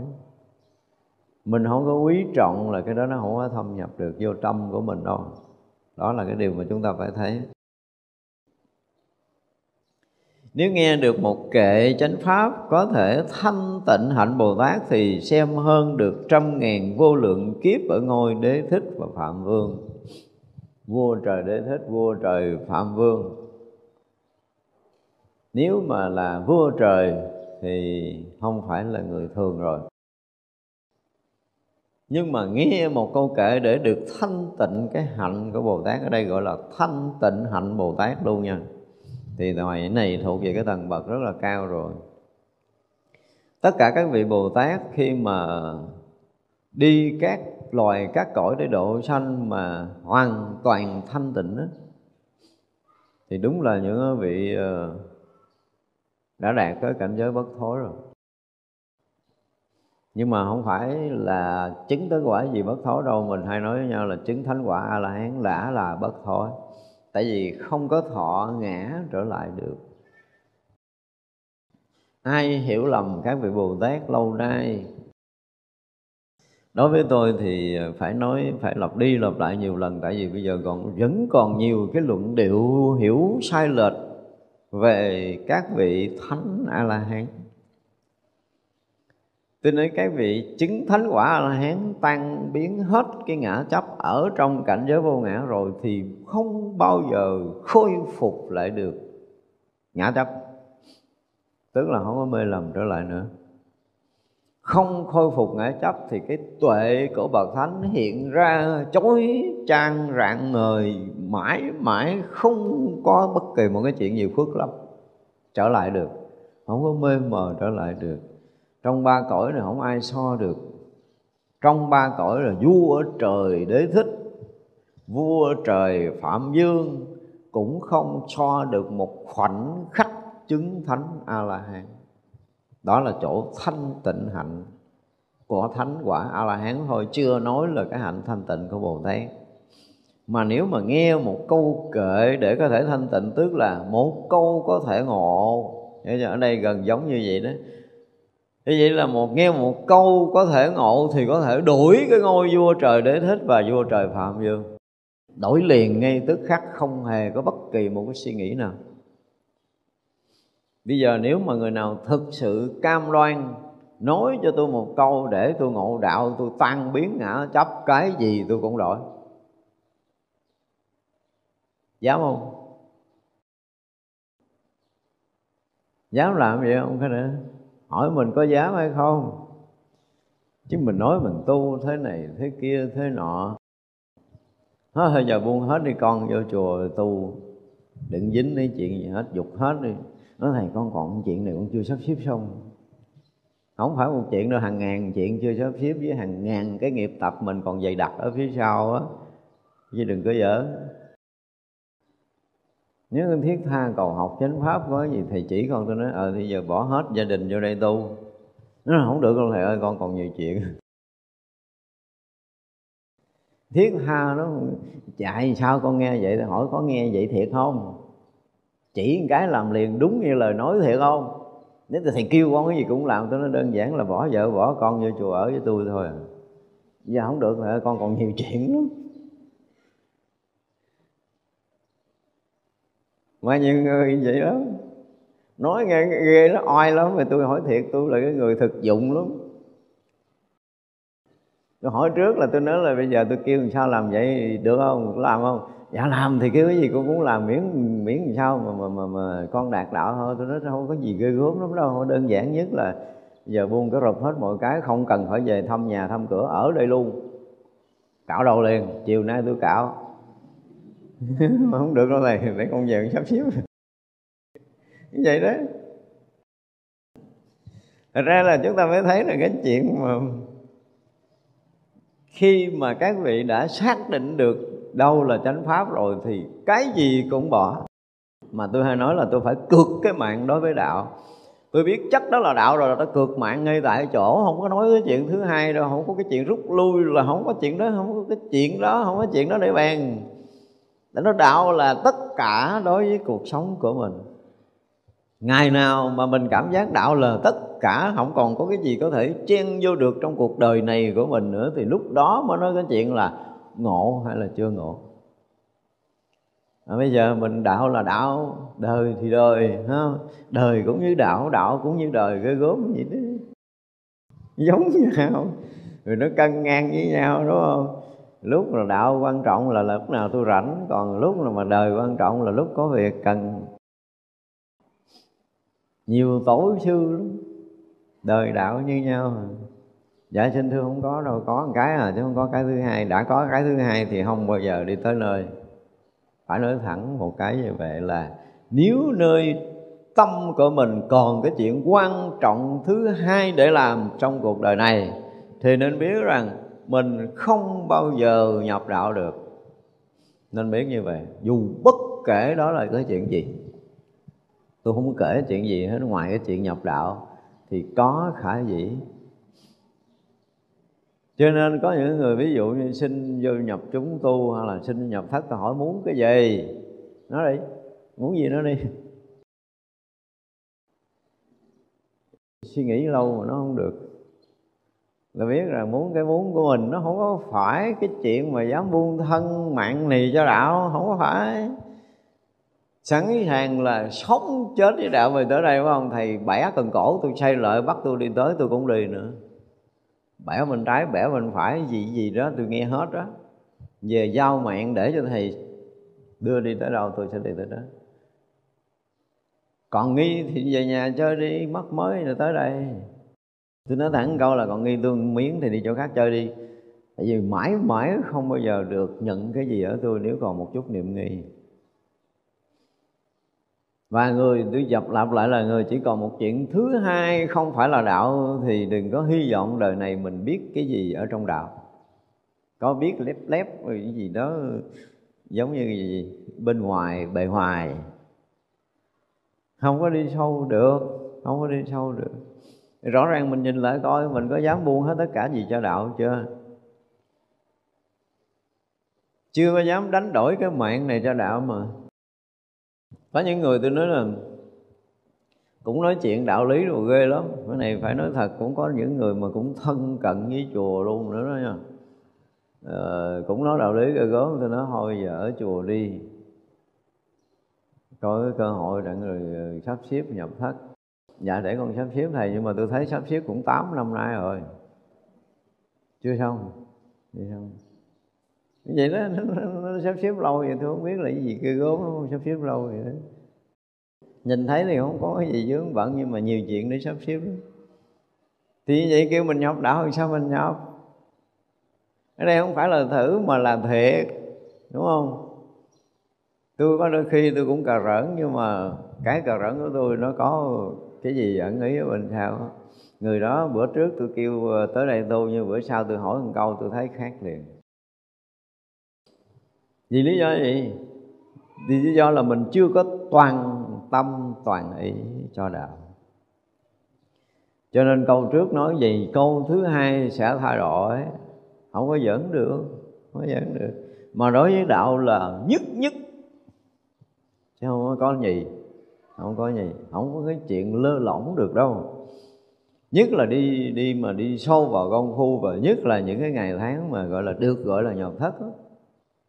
A: Mình không có quý trọng là cái đó nó không có thâm nhập được, vô tâm của mình đâu. Đó là cái điều mà chúng ta phải thấy nếu nghe được một kệ chánh pháp có thể thanh tịnh hạnh bồ tát thì xem hơn được trăm ngàn vô lượng kiếp ở ngôi đế thích và phạm vương. Vua trời đế thích, vua trời phạm vương. Nếu mà là vua trời thì không phải là người thường rồi. Nhưng mà nghe một câu kệ để được thanh tịnh cái hạnh của Bồ Tát, ở đây gọi là thanh tịnh hạnh Bồ Tát luôn nha thì ngoài này thuộc về cái tầng bậc rất là cao rồi. Tất cả các vị Bồ Tát khi mà đi các loài các cõi để độ sanh mà hoàn toàn thanh tịnh đó, thì đúng là những vị ờ, đã đạt tới cảnh giới bất thối rồi. Nhưng mà không phải là chứng tới quả gì bất thối đâu mình hay nói với nhau là chứng thánh quả a la hán đã là bất thối tại vì không có thọ ngã trở lại được. Ai hiểu lầm các vị bồ tát lâu nay? Đối với tôi thì phải nói, phải lặp đi lặp lại nhiều lần, tại vì bây giờ còn, vẫn còn nhiều cái luận điệu hiểu sai lệch về các vị thánh a la hán tôi nói các vị chứng thánh quả a la hán tan biến hết cái ngã chấp ở trong cảnh giới vô ngã rồi thì không bao giờ khôi phục lại được ngã chấp tức là không có mê lầm trở lại nữa. Không khôi phục ngã chấp thì cái tuệ của bậc thánh hiện ra chối trang rạng ngời, mãi mãi không có bất kỳ một cái chuyện gì phước lắm trở lại được. Không có mê mờ trở lại được trong ba cõi này không ai so được. Trong ba cõi là vua ở trời đế thích, vua ở trời phạm dương, cũng không so được một khoảnh khắc chứng thánh a la hán đó là chỗ thanh tịnh hạnh của thánh quả a la hán thôi, chưa nói là cái hạnh thanh tịnh của bồ tát. Mà nếu mà nghe một câu kệ để có thể thanh tịnh, tức là một câu có thể ngộ. Ở đây gần giống như vậy đó như vậy là một, nghe một câu có thể ngộ thì có thể đuổi cái ngôi vua trời đế thích và vua trời phạm dương đổi liền ngay tức khắc, không hề có bất kỳ một cái suy nghĩ nào. Bây giờ nếu mà người nào thực sự cam đoan, nói cho tôi một câu để tôi ngộ đạo, tôi tan biến ngã chấp cái gì tôi cũng đổi. Dám không? Dám làm vậy không cái nữa hỏi mình có dám hay không? Chứ mình nói mình tu thế này, thế kia, thế nọ. Hết hơi giờ buông hết đi con, vô chùa tu. Đừng dính đến chuyện gì hết, dục hết đi. Nói, thầy, con còn chuyện này cũng chưa sắp xếp xong. Không phải một chuyện đâu, hàng ngàn chuyện chưa sắp xếp với hàng ngàn cái nghiệp tập mình còn dày đặc ở phía sau á. Chứ đừng có dở nếu con thiết tha cầu học chánh pháp có gì thầy chỉ con tôi nói ờ thì giờ bỏ hết gia đình vô đây tu. Nó là không được đâu, thầy ơi, con còn nhiều chuyện. Thiết tha nó chạy sao con nghe vậy? Thì hỏi, có nghe vậy thiệt không? Chỉ một cái làm liền, đúng như lời nói thiệt không? Nếu thầy kêu con cái gì cũng làm, tôi nó đơn giản là bỏ vợ, bỏ con vô chùa ở với tôi thôi giờ không được rồi con còn nhiều chuyện lắm. Mà nhiều người vậy đó nói nghe ghê nó oai lắm mà tôi hỏi thiệt tôi là cái người thực dụng lắm. Tôi hỏi trước là tôi nói là bây giờ tôi kêu làm sao làm vậy được không? Làm không? Dạ làm thì kêu cái gì cũng muốn làm miễn miễn làm sao mà mà mà, mà con đạt đạo thôi. Tôi nói không có gì ghê gớm lắm đâu đơn giản nhất là giờ buông cái rụp hết mọi cái không cần phải về thăm nhà thăm cửa ở đây luôn. Cạo đầu liền chiều nay tôi cạo. mà không được đâu này để con về sắp xếp. Như vậy đó. Thật ra là chúng ta mới thấy là cái chuyện mà khi mà các vị đã xác định được đâu là chánh pháp rồi thì cái gì cũng bỏ. Mà tôi hay nói là tôi phải cược cái mạng đối với đạo. Tôi biết chắc đó là đạo rồi, là tôi cược mạng ngay tại chỗ, không có nói cái chuyện thứ hai đâu, không có cái chuyện rút lui là không có chuyện đó, không có cái chuyện đó, không có chuyện đó để bàn để nó đạo là tất cả đối với cuộc sống của mình. Ngày nào mà mình cảm giác đạo là tất cả không còn có cái gì có thể chen vô được trong cuộc đời này của mình nữa thì lúc đó mới nói cái chuyện là ngộ hay là chưa ngộ. À, bây giờ mình đạo là đạo đời thì đời ha? Đời cũng như đạo đạo cũng như đời cái gốm vậy đó. Giống nhau. Rồi nó cân ngang với nhau đúng không? Lúc là đạo quan trọng là, lúc nào tôi rảnh còn lúc nào mà đời quan trọng là lúc có việc cần. Nhiều tổ sư lắm đời đạo như nhau. Dạ xin thưa không có đâu có một cái à chứ không có cái thứ hai. Đã có cái thứ hai thì không bao giờ đi tới nơi. Phải nói thẳng một cái như vậy là nếu nơi tâm của mình còn cái chuyện quan trọng thứ hai để làm trong cuộc đời này thì nên biết rằng mình không bao giờ nhập đạo được. Nên biết như vậy. Dù bất kể đó là cái chuyện gì. Tôi không kể chuyện gì hết, ngoài cái chuyện nhập đạo thì có khả dĩ. Cho nên có những người ví dụ như xin vô nhập chúng tu hay là xin nhập thất tôi hỏi muốn cái gì? Nói đi. Muốn gì nó đi? Suy nghĩ lâu mà nó không được là biết là muốn cái muốn của mình nó không có phải cái chuyện mà dám buông thân mạng này cho đạo, không có phải. Sẵn sàng là sống chết với đạo về tới đây, phải không? Thầy bẻ cần cổ, tôi xây lợi, bắt tôi đi tới, tôi cũng đi nữa. Bẻ bên trái, bẻ bên phải, gì gì đó, tôi nghe hết đó. Về giao mạng để cho thầy đưa đi tới đâu, tôi sẽ đi tới đó. Còn nghi thì về nhà chơi đi, mất mới rồi tới đây tôi nói thẳng câu là còn nghi tôi miếng thì đi chỗ khác chơi đi. Tại vì mãi mãi không bao giờ được nhận cái gì ở tôi nếu còn một chút niệm nghi. Và người, tôi dập lặp lại là người chỉ còn một chuyện. Thứ hai, không phải là đạo thì đừng có hy vọng đời này mình biết cái gì ở trong đạo. Có biết lép lép cái gì đó, giống như gì, bên ngoài, bề ngoài. Không có đi sâu được, không có đi sâu được rõ ràng mình nhìn lại coi mình có dám buông hết tất cả gì cho đạo chưa? Chưa có dám đánh đổi cái mạng này cho đạo mà. Có những người tôi nói là cũng nói chuyện đạo lý rồi ghê lắm. Cái này phải nói thật cũng có những người mà cũng thân cận với chùa luôn nữa đó nha. À, cũng nói đạo lý ghê gớm tôi nói thôi giờ ở chùa đi. Có cái cơ hội để người sắp xếp nhập thất dạ để con sắp xếp thầy nhưng mà tôi thấy sắp xếp cũng 8 năm nay rồi. Chưa xong. Chưa xong. Vậy đó nó, nó, nó sắp xếp lâu vậy tôi không biết là cái gì kia gốm nó sắp xếp lâu vậy đó. Nhìn thấy thì không có cái gì vướng bận nhưng mà nhiều chuyện để sắp xếp. Thì vậy kêu mình nhọc đạo thì sao mình nhọc ở đây không phải là thử mà là thiệt đúng không? Tôi có đôi khi tôi cũng cà rỡn nhưng mà cái cà rỡn của tôi nó có cái gì ẩn ý ở bên sau người đó bữa trước tôi kêu ờ, tới đây tu nhưng bữa sau tôi hỏi một câu, tôi thấy khác liền. Vì lý do gì? Vì lý do là mình chưa có toàn tâm, toàn ý cho đạo. Cho nên câu trước nói gì, câu thứ hai sẽ thay đổi. Không có dẫn được, không có dẫn được. Mà đối với đạo là nhất nhất, chứ không có gì không có gì, không có cái chuyện lơ lỏng được đâu. Nhất là đi đi mà đi sâu vào công phu và nhất là những cái ngày tháng mà gọi là được, gọi là nhập thất đó.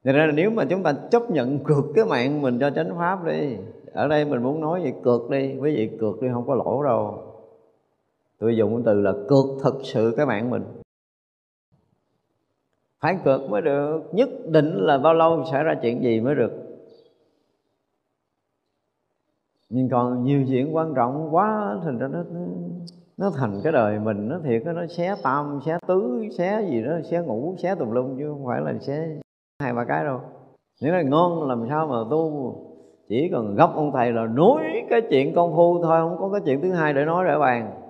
A: Thật ra là nếu mà chúng ta chấp nhận cược cái mạng mình cho chánh pháp đi, Ở đây mình muốn nói vậy cược đi, Quý vị cược đi không có lỗ đâu. Tôi dùng cái từ là cược thực sự cái mạng mình. Phải cược mới được, Nhất định là bao lâu xảy ra chuyện gì mới được nhưng còn nhiều chuyện quan trọng quá thành ra nó nó thành cái đời mình, nó thiệt nó xé tam, xé tứ, xé gì đó, xé ngủ xé tùm lum, chứ không phải là xé hai, ba cái đâu. Nếu là ngon làm sao mà tu? Chỉ cần gấp ông thầy là nối cái chuyện công phu thôi, không có cái chuyện thứ hai để nói để bàn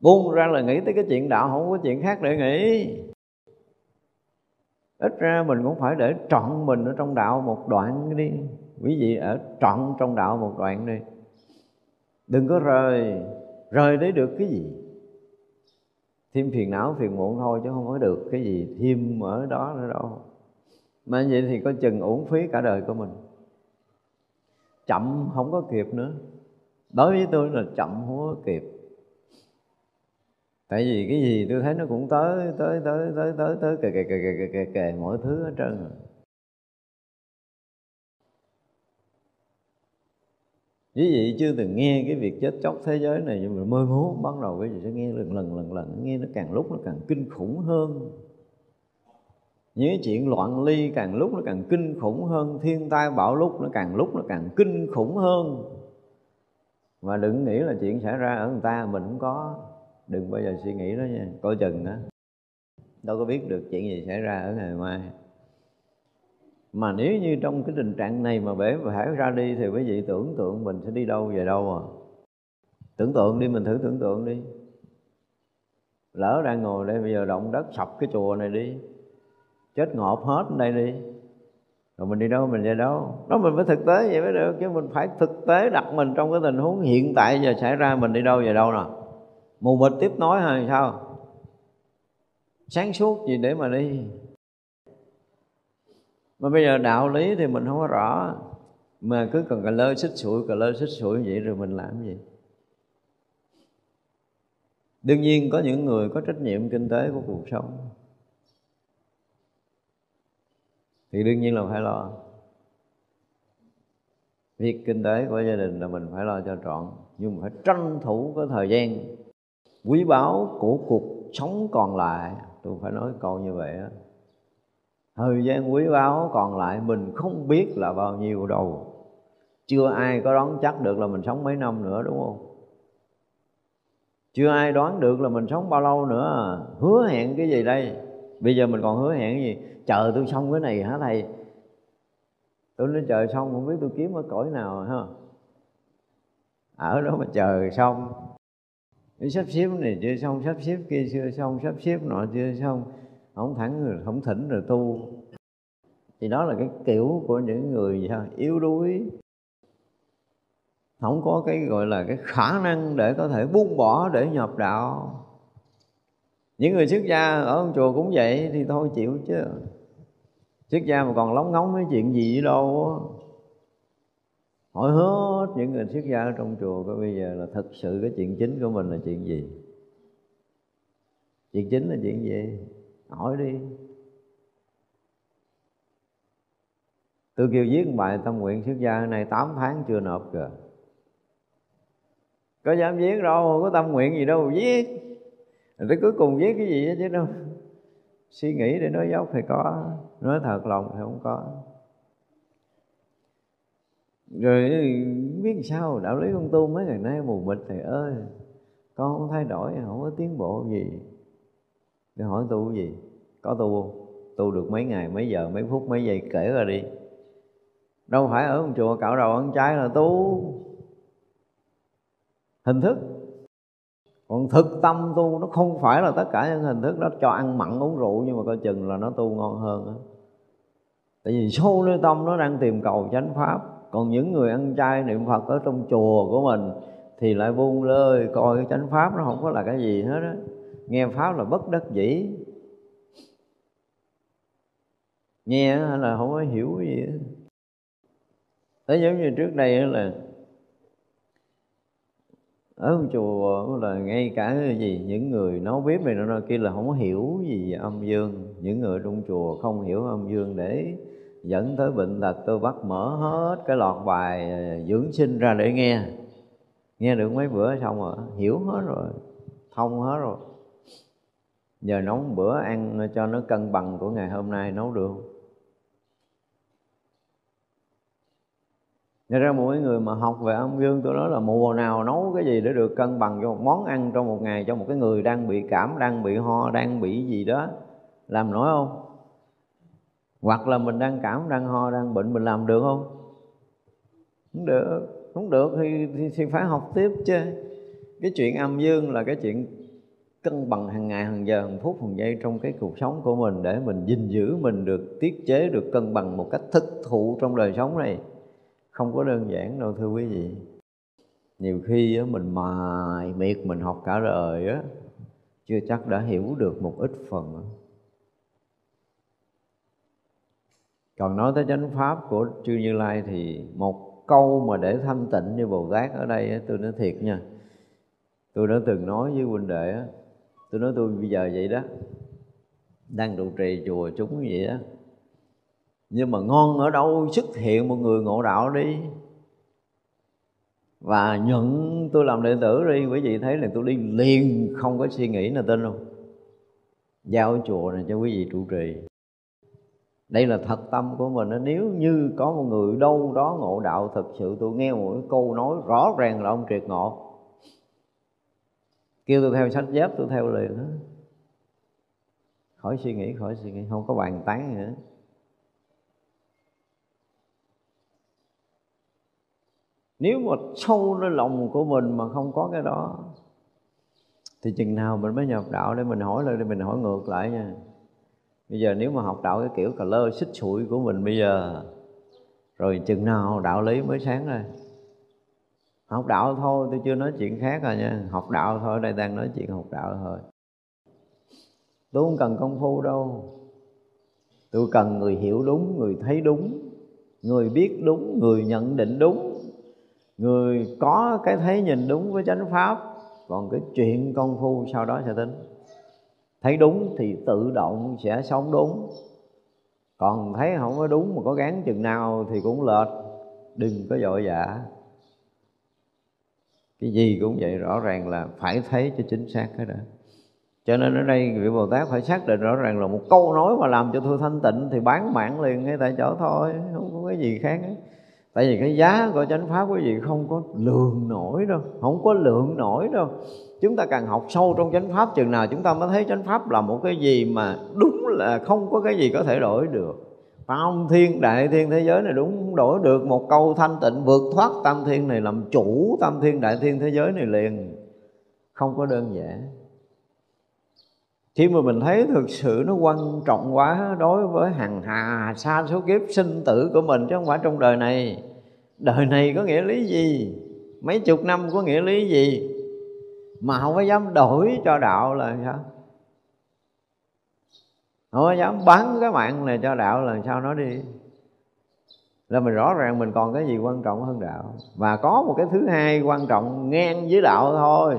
A: buông ra là nghĩ tới cái chuyện đạo, không có chuyện khác để nghĩ. Ít ra mình cũng phải để trọn mình ở trong đạo một đoạn đi quý vị ở trọn trong đạo một đoạn đi đừng có rời rời để được cái gì thêm phiền não phiền muộn thôi chứ không có được cái gì thêm ở đó nữa đâu mà vậy thì có chừng uổng phí cả đời của mình chậm không có kịp nữa đối với tôi là chậm không có kịp tại vì cái gì tôi thấy nó cũng tới tới tới tới tới tới kề kề kề kề kề kề mọi thứ hết trơn rồi quý vị chưa từng nghe cái việc chết chóc thế giới này, nhưng mà mơ mố, bắt đầu quý vị sẽ nghe lần lần lần lần, nghe nó càng lúc nó càng kinh khủng hơn. Những chuyện loạn ly càng lúc nó càng kinh khủng hơn, thiên tai bão lúc nó càng lúc nó càng kinh khủng hơn. Và đừng nghĩ là chuyện xảy ra ở người ta, mình cũng có. Đừng bao giờ suy nghĩ đó nha. Coi chừng đó. Đâu có biết được chuyện gì xảy ra ở ngày mai mà nếu như trong cái tình trạng này mà bể phải ra đi thì quý vị tưởng tượng mình sẽ đi đâu, về đâu à? Tưởng tượng đi, mình thử tưởng tượng đi. Lỡ đang ngồi đây, bây giờ động đất sập cái chùa này đi, chết ngộp hết đây đi. Rồi mình đi đâu, mình về đâu? Đó, mình phải thực tế vậy mới được, chứ mình phải thực tế đặt mình trong cái tình huống hiện tại giờ xảy ra, mình đi đâu, về đâu nè? Mù mịt tiếp nói hay sao? Sáng suốt gì để mà đi? Mà bây giờ đạo lý thì mình không có rõ. Mà cứ cần cà lơ xích sụi cà lơ xích sụi vậy rồi mình làm gì? Đương nhiên có những người có trách nhiệm kinh tế của cuộc sống. Thì đương nhiên là phải lo. Việc kinh tế của gia đình là mình phải lo cho trọn, nhưng mà phải tranh thủ cái thời gian. Quý báu của cuộc sống còn lại, tôi phải nói câu như vậy đó thời gian quý báu còn lại mình không biết là bao nhiêu đâu. Chưa ai có đoán chắc được là mình sống mấy năm nữa, đúng không? Chưa ai đoán được là mình sống bao lâu nữa. Hứa hẹn cái gì đây? Bây giờ mình còn hứa hẹn cái gì? Chờ tôi xong cái này hả thầy? Tôi nói chờ xong, không biết tôi kiếm ở cõi nào ha? Ở đó mà chờ xong. Sắp xếp này chưa xong, sắp xếp kia chưa xong, sắp xếp nọ chưa xong không thẳng rồi, không thỉnh rồi tu. Thì đó là cái kiểu của những người sao yếu đuối. Không có cái gọi là cái khả năng để có thể buông bỏ, để nhập đạo. Những người xuất gia ở ông chùa cũng vậy thì thôi chịu chứ. Xuất gia mà còn lóng ngóng mấy chuyện gì đâu hỏi hết những người xuất gia ở trong chùa có bây giờ là thật sự cái chuyện chính của mình là chuyện gì? Chuyện chính là chuyện gì? Hỏi đi. Tôi kêu viết một bài tâm nguyện xuất gia này 8 tháng chưa nộp kìa. Có dám viết đâu, không có tâm nguyện gì đâu viết tới cuối cùng viết cái gì chứ đâu. Suy nghĩ để nói dốc thì có, nói thật lòng thì không có. Rồi biết sao, đạo lý con tu mấy ngày nay mù mịt thầy ơi. Con không thay đổi, không có tiến bộ gì để hỏi tu cái gì? Có tu không? Tu được mấy ngày, mấy giờ, mấy phút, mấy giây kể ra đi. Đâu phải ở một chùa cạo đầu ăn trái là tu. Hình thức. Còn thực tâm tu, nó không phải là tất cả những hình thức đó. Cho ăn mặn, uống rượu nhưng mà coi chừng là nó tu ngon hơn đó. tại vì sâu nơi tâm nó đang tìm cầu chánh pháp. Còn những người ăn chay niệm phật ở trong chùa của mình thì lại buông lơi coi cái chánh pháp nó không có là cái gì hết á nghe pháp là bất đắc dĩ. Nghe là không có hiểu gì hết. Thế giống như trước đây là, ở chùa là ngay cả cái gì, những người nấu bếp này nọ kia là không hiểu gì về âm dương. Những người trong chùa không hiểu âm dương để dẫn tới bệnh tật tôi bắt mở hết cái lọt bài dưỡng sinh ra để nghe. Nghe được mấy bữa xong rồi, hiểu hết rồi, thông hết rồi giờ nấu một bữa ăn cho nó cân bằng của ngày hôm nay nấu được Thật ra mỗi người mà học về âm dương tôi nói là mùa nào nấu cái gì để được cân bằng cho một món ăn trong một ngày cho một cái người đang bị cảm, đang bị ho, đang bị gì đó làm nổi không? Hoặc là mình đang cảm, đang ho, đang bệnh mình làm được không? Không được, không được thì, thì, thì phải học tiếp chứ. Cái chuyện âm dương là cái chuyện cân bằng hàng ngày, hàng giờ, hàng phút, hàng giây trong cái cuộc sống của mình để mình gìn giữ mình được tiết chế, được cân bằng một cách thực thụ trong đời sống này. Không có đơn giản đâu thưa quý vị. Nhiều khi á, mình mài miệt mình học cả đời á chưa chắc đã hiểu được một ít phần. Còn nói tới chánh pháp của chư như lai thì một câu mà để thanh tịnh như bồ tát ở đây tôi nói thiệt nha. Tôi đã từng nói với huynh đệ á tôi nói tôi bây giờ vậy đó, đang trụ trì chùa chúng vậy đó. Nhưng mà ngon ở đâu, xuất hiện một người ngộ đạo đi. Và nhận tôi làm đệ tử đi quý vị thấy là tôi đi liền, không có suy nghĩ là tin luôn. Giao chùa này cho quý vị trụ trì. Đây là thật tâm của mình nếu như có một người đâu đó ngộ đạo thật sự, tôi nghe một cái câu nói rõ ràng là ông triệt ngộ kêu tôi theo sách dép tôi theo liền đó khỏi suy nghĩ, khỏi suy nghĩ. Không có bàn tán nữa nếu mà sâu nơi lòng của mình mà không có cái đó, thì chừng nào mình mới nhập đạo để mình hỏi lại, để mình hỏi ngược lại nha. Bây giờ nếu mà học đạo cái kiểu cà lơ xích sụi của mình bây giờ, rồi chừng nào đạo lý mới sáng ra học đạo thôi, tôi chưa nói chuyện khác rồi nha. Học đạo thôi đây đang nói chuyện học đạo thôi. Tôi không cần công phu đâu. Tôi cần người hiểu đúng, người thấy đúng, người biết đúng, người nhận định đúng, người có cái thấy nhìn đúng với chánh pháp. Còn cái chuyện công phu sau đó sẽ tính thấy đúng thì tự động sẽ sống đúng. Còn thấy không có đúng mà có gán chừng nào thì cũng lệch. Đừng có vội vã cái gì cũng vậy, rõ ràng là phải thấy cho chính xác cái đó cho nên ở đây vị bồ tát phải xác định rõ ràng là một câu nói mà làm cho tôi thanh tịnh thì bán mạng liền ngay tại chỗ thôi, không có cái gì khác ấy. tại vì cái giá của chánh pháp quý vị không có lượng nổi đâu, không có lượng nổi đâu. Chúng ta càng học sâu trong chánh pháp, chừng nào chúng ta mới thấy chánh pháp là một cái gì mà đúng là không có cái gì có thể đổi được phải không thiên, đại thiên thế giới này đúng đổi được một câu thanh tịnh vượt thoát tam thiên này, làm chủ tam thiên, đại thiên thế giới này liền. Không có đơn giản. Khi mà mình thấy thực sự nó quan trọng quá đối với hàng hà xa số kiếp sinh tử của mình, chứ không phải trong đời này. Đời này có nghĩa lý gì? Mấy chục năm có nghĩa lý gì? Mà không có dám đổi cho đạo là sao? Không có dám bán cái mạng này cho đạo lần sau nó đi. Là mình rõ ràng mình còn cái gì quan trọng hơn đạo. Và có một cái thứ hai quan trọng ngang với đạo thôi,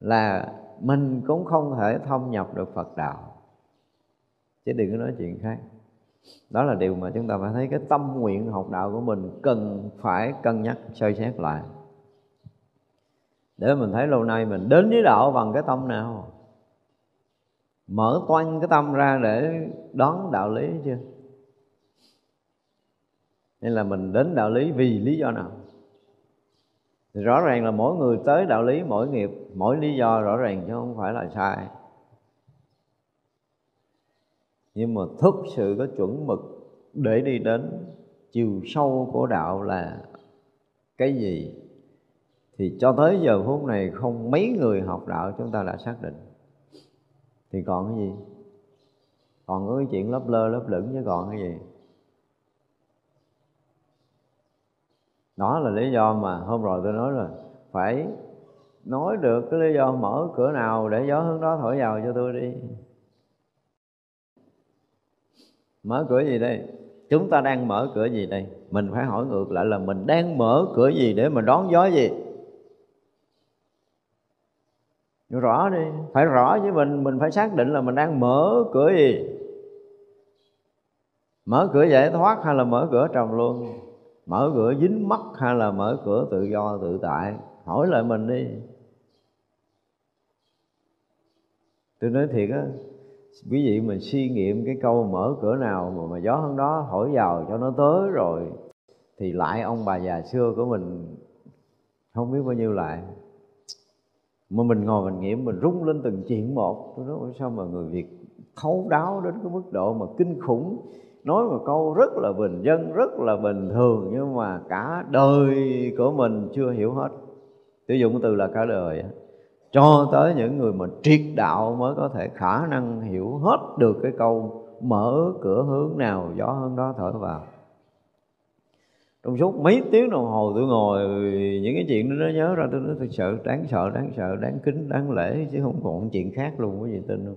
A: là mình cũng không thể thông nhập được Phật đạo. Chứ đừng có nói chuyện khác. Đó là điều mà chúng ta phải thấy cái tâm nguyện học đạo của mình cần phải cân nhắc, soi xét lại. Để mình thấy lâu nay mình đến với đạo bằng cái tâm nào? Mở toanh cái tâm ra để đón đạo lý chưa nên là mình đến đạo lý vì lý do nào? Thì rõ ràng là mỗi người tới đạo lý, mỗi nghiệp, mỗi lý do rõ ràng chứ không phải là sai. Nhưng mà thực sự có chuẩn mực để đi đến chiều sâu của đạo là cái gì? Thì cho tới giờ phút này không mấy người học đạo chúng ta đã xác định thì còn cái gì? Còn có cái chuyện lấp lơ lấp lửng chứ còn cái gì? Đó là lý do mà hôm rồi tôi nói rồi. Phải nói được cái lý do mở cửa nào để gió hướng đó thổi vào cho tôi đi. Mở cửa gì đây? Chúng ta đang mở cửa gì đây? Mình phải hỏi ngược lại là mình đang mở cửa gì để mà đón gió gì? Rõ đi. Phải rõ với mình mình phải xác định là mình đang mở cửa gì. Mở cửa giải thoát hay là mở cửa trầm luân mở cửa dính mắt hay là mở cửa tự do tự tại? Hỏi lại mình đi. Tôi nói thiệt á quý vị mình suy nghiệm cái câu mở cửa nào mà, mà gió hơn đó thổi vào cho nó tới rồi thì lại ông bà già xưa của mình không biết bao nhiêu lại mà mình ngồi mình nghiệm, mình rung lên từng chuyện một. Tôi nói sao mà người việt thấu đáo đến cái mức độ mà kinh khủng? Nói một câu rất là bình dân, rất là bình thường, nhưng mà cả đời của mình chưa hiểu hết. Sử dụng từ là cả đời cho tới những người mà triệt đạo mới có thể khả năng hiểu hết được cái câu mở cửa hướng nào, gió hơn đó thở vào trong suốt mấy tiếng đồng hồ tôi ngồi, những cái chuyện đó nó nhớ ra, tôi nói thật sự đáng sợ đáng sợ, đáng kính, đáng lễ, chứ không còn chuyện khác luôn có gì tin không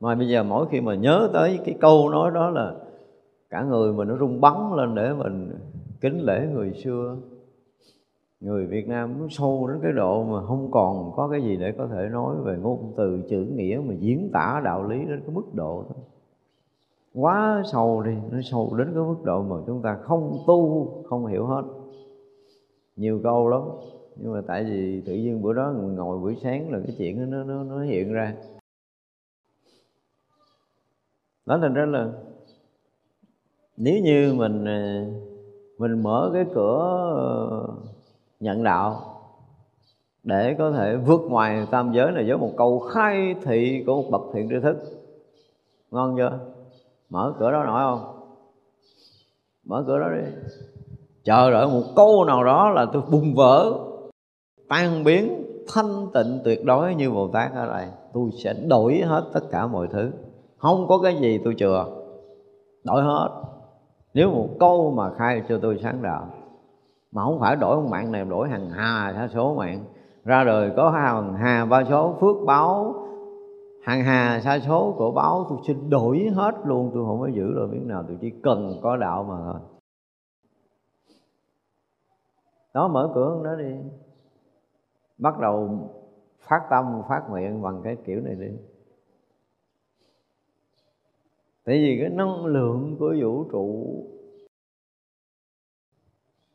A: mà bây giờ mỗi khi mà nhớ tới cái câu nói đó là cả người mình nó rung bắn lên để mình kính lễ người xưa. Người Việt Nam nó sâu đến cái độ mà không còn có cái gì để có thể nói về ngôn từ, chữ nghĩa mà diễn tả đạo lý đến cái mức độ thôi quá sâu đi, nó sâu đến cái mức độ mà chúng ta không tu, không hiểu hết. Nhiều câu lắm, nhưng mà tại vì tự nhiên bữa đó ngồi buổi sáng là cái chuyện nó nó nó hiện ra. Đó thành ra là nếu như mình à, mình mở cái cửa ờ, nhận đạo để có thể vượt ngoài tam giới này với một câu khai thị của một bậc thiện tri thức, ngon chưa? Mở cửa đó nổi không? Mở cửa đó đi. Chờ đợi một câu nào đó là tôi bùng vỡ, tan biến, thanh tịnh tuyệt đối như bồ tát ở đây. Tôi sẽ đổi hết tất cả mọi thứ. Không có cái gì tôi chừa. Đổi hết. Nếu một câu mà khai cho tôi sáng đạo, mà không phải đổi một mạng này, đổi hàng hà sa số mạng. Ra đời có hàng hà, ba số, phước báo hàng hà sa số của báo, tôi xin đổi hết luôn, tôi không có giữ được miếng nào, tôi chỉ cần có đạo mà thôi. Đó, mở cửa đó đi. Bắt đầu phát tâm, phát nguyện bằng cái kiểu này đi. Tại vì cái năng lượng của vũ trụ,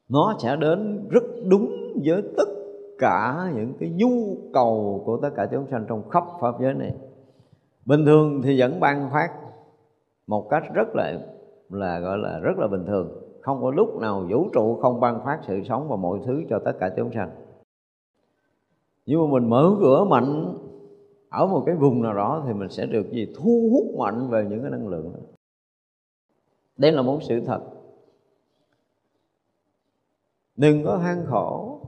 A: nó sẽ đến rất đúng với tất cả những cái nhu cầu của tất cả chúng sanh trong khắp pháp giới này bình thường thì vẫn ban phát một cách rất là là gọi là rất là bình thường. Không có lúc nào vũ trụ không ban phát sự sống và mọi thứ cho tất cả chúng sanh. Nhưng mà mình mở cửa mạnh ở một cái vùng nào đó thì mình sẽ được gì? Thu hút mạnh về những cái năng lượng đó. Đây là một sự thật. Đừng có than khổ.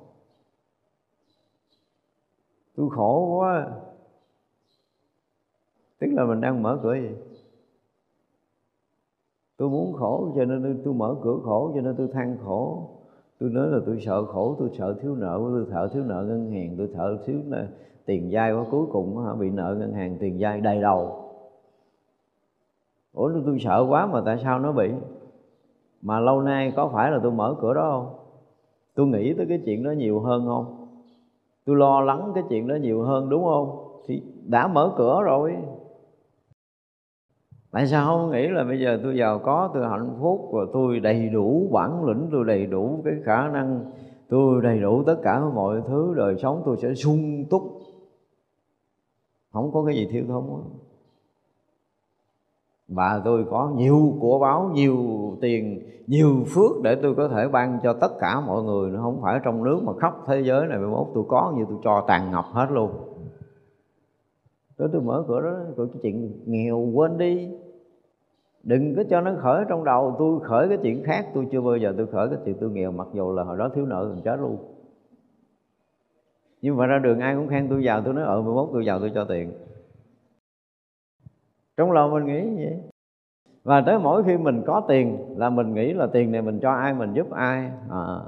A: Tôi khổ quá tức là mình đang mở cửa gì tôi muốn khổ cho nên tôi mở cửa khổ cho nên tôi than khổ. Tôi nói là tôi sợ khổ tôi sợ thiếu nợ tôi sợ thiếu nợ ngân hàng tôi sợ thiếu nợ, tiền dai quá. Cuối cùng hả bị nợ ngân hàng tiền dai đầy đầu. Ủa tôi sợ quá mà tại sao nó bị? Mà lâu nay có phải là tôi mở cửa đó không? Tôi nghĩ tới cái chuyện đó nhiều hơn không? Tôi lo lắng cái chuyện đó nhiều hơn đúng không? Thì đã mở cửa rồi tại sao không nghĩ là bây giờ tôi giàu có, tôi hạnh phúc và tôi đầy đủ bản lĩnh, tôi đầy đủ cái khả năng, tôi đầy đủ tất cả mọi thứ, đời sống tôi sẽ sung túc. Không có cái gì thiếu thốn đó. và tôi có nhiều của báo, nhiều tiền, nhiều phước để tôi có thể ban cho tất cả mọi người. Nó không phải trong nước mà khắp thế giới này, mốt tôi có như tôi cho tàn ngập hết luôn. Tôi tôi mở cửa đó cái chuyện nghèo quên đi đừng có cho nó khởi trong đầu. Tôi khởi cái chuyện khác. Tôi chưa bao giờ tôi khởi cái chuyện tôi nghèo mặc dù là hồi đó thiếu nợ gần chết luôn. Nhưng mà ra đường ai cũng khen tôi giàu. Tôi nói ở ờ, 11 tôi giàu tôi cho tiền. Trong lòng mình nghĩ vậy. Và tới mỗi khi mình có tiền là mình nghĩ là tiền này mình cho ai mình giúp ai. À,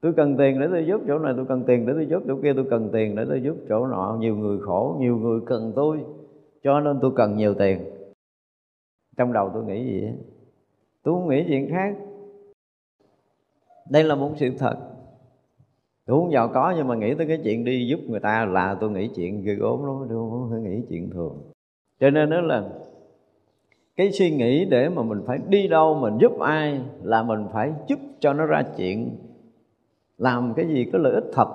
A: tôi cần tiền để tôi giúp chỗ này tôi cần tiền để tôi giúp chỗ kia tôi cần tiền để tôi giúp chỗ nọ. Nhiều người khổ nhiều người cần tôi cho nên tôi cần nhiều tiền trong đầu tôi nghĩ gì tôi không nghĩ chuyện khác. Đây là một sự thật. Tôi không giàu có nhưng mà nghĩ tới cái chuyện đi giúp người ta là tôi nghĩ chuyện ghê gốm lắm tôi không phải nghĩ chuyện thường. Cho nên đó là cái suy nghĩ để mà mình phải đi đâu, mình giúp ai là mình phải giúp cho nó ra chuyện, làm cái gì có lợi ích thật.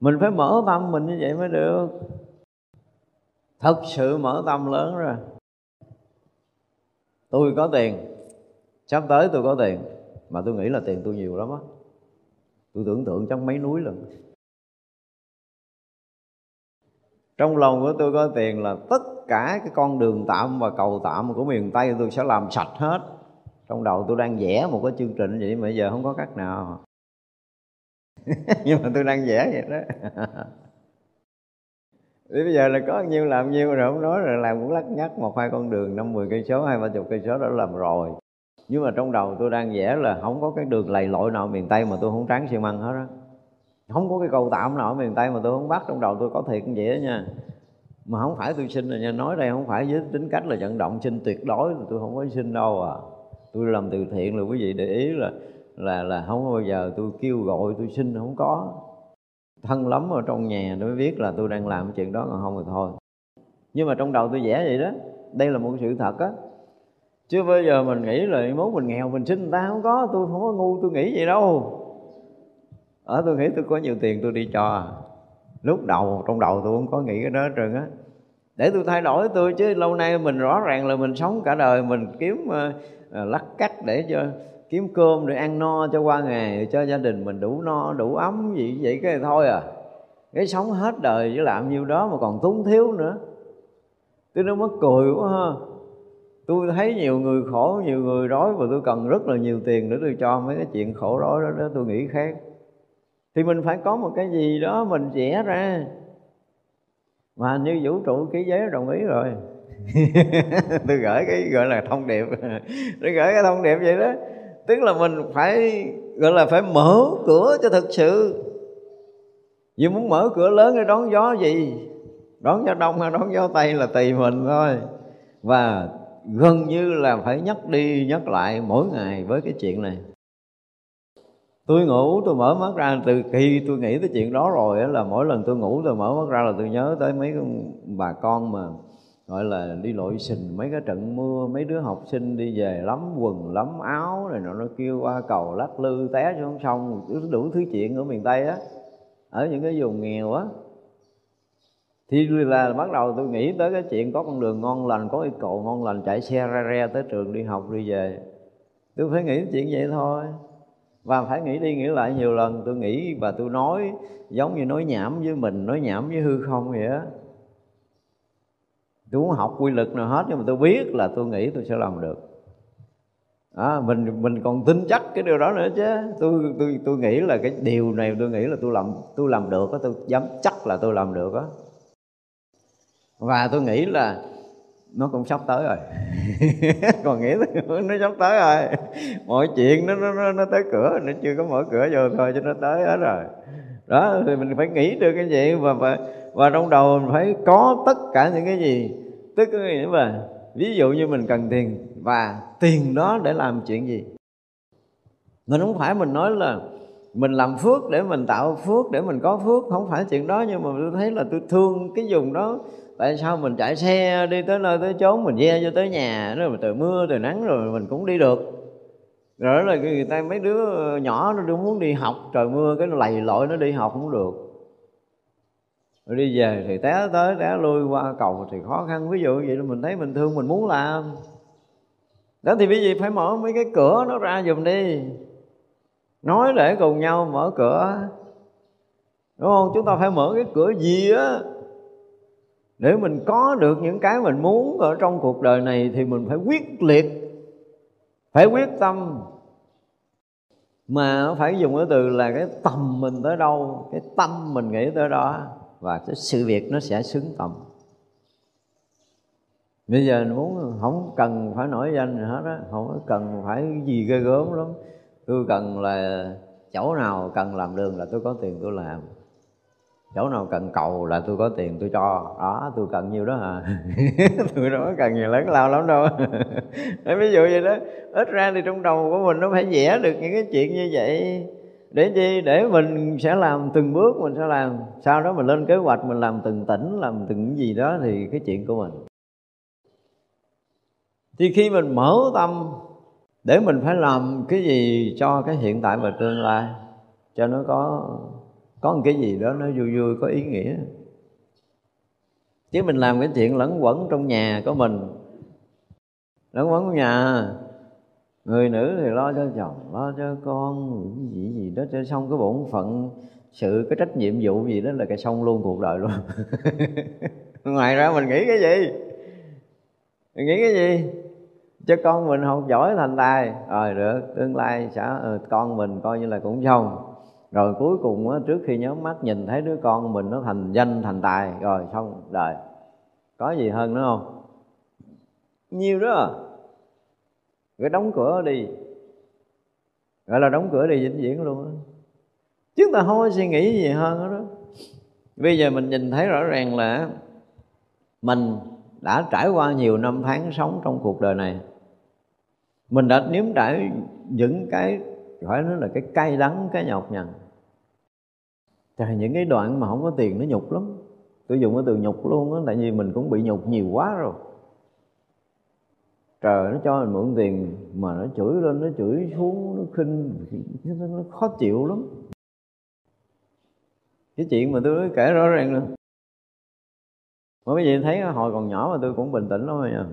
A: Mình phải mở tâm mình như vậy mới được thật sự mở tâm lớn ra, tôi có tiền. Sắp tới tôi có tiền. Mà tôi nghĩ là tiền tôi nhiều lắm á. Tôi tưởng tượng trong mấy núi lần trong lòng của tôi có tiền là tất cả cái con đường tạm và cầu tạm của miền tây tôi sẽ làm sạch hết. Trong đầu tôi đang vẽ một cái chương trình vậy mà bây giờ không có cách nào. Nhưng mà tôi đang vẽ vậy đó. Thế bây giờ là có nhiêu làm nhiêu rồi không nói rồi, làm cũng lắc nhắc một hai con đường, năm, mười cây số, hai, ba chục cây số đã làm rồi. Nhưng mà trong đầu tôi đang vẽ là không có cái đường lầy lội nào ở miền tây mà tôi không tráng xi măng hết á. Không có cái cầu tạm nào ở miền tây mà tôi không bắt, trong đầu tôi có thiệt như vậy đó nha. Mà không phải tôi xin rồi nha, nói đây không phải với tính cách là vận động xin tuyệt đối tôi không có xin đâu à. Tôi làm từ thiện là quý vị để ý là là là không bao giờ tôi kêu gọi tôi xin không có thân lắm ở trong nhà nó mới biết là tôi đang làm chuyện đó còn không thì thôi. Nhưng mà trong đầu tôi vẽ vậy đó đây là một sự thật á. Chứ bây giờ mình nghĩ là mốt mình nghèo mình xin người ta không có tôi không có ngu tôi nghĩ vậy đâu. Ở tôi nghĩ tôi có nhiều tiền tôi đi cho à. lúc đầu trong đầu tôi không có nghĩ cái đó hết trơn á. Để tôi thay đổi tôi chứ lâu nay mình rõ ràng là mình sống cả đời mình kiếm uh, lắc cắt để cho kiếm cơm để ăn no cho qua ngày cho gia đình mình đủ no đủ ấm gì vậy cái thôi à. Cái sống hết đời với làm nhiêu đó mà còn túng thiếu nữa. Tôi nó mất cười quá ha. Tôi thấy nhiều người khổ nhiều người đói và tôi cần rất là nhiều tiền để tôi cho mấy cái chuyện khổ đói đó, đó tôi nghĩ khác. Thì mình phải có một cái gì đó mình vẽ ra. Mà như vũ trụ ký giấy đồng ý rồi. Tôi gửi cái gọi là thông điệp. Tôi gửi cái thông điệp vậy đó tức là mình phải, gọi là phải mở cửa cho thực sự. Vì muốn mở cửa lớn để đón gió gì? Đón gió đông hay đón gió tây là tùy mình thôi. Và gần như là phải nhắc đi, nhắc lại mỗi ngày với cái chuyện này. Tôi ngủ, tôi mở mắt ra, từ khi tôi nghĩ tới chuyện đó rồi là mỗi lần tôi ngủ, tôi mở mắt ra là tôi nhớ tới mấy bà con mà gọi là đi lội sình mấy cái trận mưa, mấy đứa học sinh đi về lắm quần, lắm áo, rồi nó nó kêu qua cầu lắc lư té xuống sông. Đủ thứ chuyện ở miền tây á. Ở những cái vùng nghèo á. Thì là bắt đầu tôi nghĩ tới cái chuyện có con đường ngon lành, có cái cầu ngon lành, chạy xe ra re tới trường đi học, đi về. Tôi phải nghĩ chuyện vậy thôi. Và phải nghĩ đi nghĩ lại nhiều lần, tôi nghĩ và tôi nói giống như nói nhảm với mình, nói nhảm với hư không vậy á tôi muốn học quy lực nào hết nhưng mà tôi biết là tôi nghĩ tôi sẽ làm được. À, mình mình còn tin chắc cái điều đó nữa chứ. Tôi tôi tôi nghĩ là cái điều này tôi nghĩ là tôi làm tôi làm được á tôi dám chắc là tôi làm được á. Và tôi nghĩ là nó cũng sắp tới rồi. Còn nghĩ nó sắp tới rồi. Mọi chuyện nó nó nó tới cửa nó chưa có mở cửa vô thôi cho nó tới hết rồi. Đó thì mình phải nghĩ được cái gì và và, và trong đầu mình phải có tất cả những cái gì tức có nghĩa là ví dụ như mình cần tiền, và tiền đó để làm chuyện gì? Mình không phải mình nói là mình làm phước để mình tạo phước, để mình có phước, không phải chuyện đó. Nhưng mà tôi thấy là tôi thương cái vùng đó. Tại sao mình chạy xe đi tới nơi tới chốn, mình ve cho tới nhà, rồi trời mưa trời nắng rồi mình cũng đi được. Rồi là người ta, mấy đứa nhỏ nó muốn đi học, trời mưa cái nó lầy lội nó đi học không được rồi đi về thì té tới, té lui qua cầu thì khó khăn. Ví dụ vậy là mình thấy mình thương, mình muốn làm. Đó thì bây gì phải mở mấy cái cửa nó ra giùm đi. Nói để cùng nhau, mở cửa. Đúng không? Chúng ta phải mở cái cửa gì á? Để mình có được những cái mình muốn ở trong cuộc đời này thì mình phải quyết liệt, phải quyết tâm. Mà phải dùng cái từ là cái tầm mình tới đâu, cái tâm mình nghĩ tới đó và cái sự việc nó sẽ xứng tầm. Bây giờ muốn, không cần phải nổi danh gì hết á, không cần phải gì ghê gớm lắm. Tôi cần là chỗ nào cần làm đường là tôi có tiền tôi làm. Chỗ nào cần cầu là tôi có tiền tôi cho. Đó, tôi cần nhiêu đó à tôi đâu có cần nhiều lớn lao lắm đâu. Ví dụ vậy đó. Ít ra thì trong đầu của mình nó phải vẽ được những cái chuyện như vậy để chi? Để mình sẽ làm từng bước, mình sẽ làm. Sau đó mình lên kế hoạch, mình làm từng tỉnh, làm từng cái gì đó thì cái chuyện của mình. Thì khi mình mở tâm, để mình phải làm cái gì cho cái hiện tại và tương lai, cho nó có có một cái gì đó nó vui vui, có ý nghĩa. Chứ mình làm cái chuyện lẫn quẩn trong nhà của mình. Lẫn quẩn trong nhà người nữ thì lo cho chồng lo cho con cái gì gì đó. Cho xong cái bổn phận sự cái trách nhiệm vụ gì đó là cái xong luôn cuộc đời luôn. Ngoài ra mình nghĩ cái gì? Mình nghĩ cái gì? Cho con mình học giỏi thành tài. Rồi được tương lai sẽ ờ, con mình coi như là cũng xong rồi cuối cùng á, trước khi nhắm mắt nhìn thấy đứa con mình nó thành danh thành tài rồi xong đời. Có gì hơn nữa không? Nhiều đó à rồi đóng cửa đi. Gọi là đóng cửa đi vĩnh viễn luôn á. Chúng ta không có suy nghĩ gì hơn đó bây giờ mình nhìn thấy rõ ràng là mình đã trải qua nhiều năm tháng sống trong cuộc đời này. Mình đã nếm trải những cái, gọi nó là cái cay đắng, cái nhọc nhằn. Trời, những cái đoạn mà không có tiền nó nhục lắm. Tôi dùng cái từ nhục luôn á, Tại vì mình cũng bị nhục nhiều quá rồi. Trời nó cho mình mượn tiền Mà nó chửi lên nó chửi xuống Nó khinh Nó, nó khó chịu lắm. Cái chuyện mà tôi kể rõ ràng nữa Mà quý vị thấy hồi còn nhỏ mà tôi cũng bình tĩnh lắm rồi nha.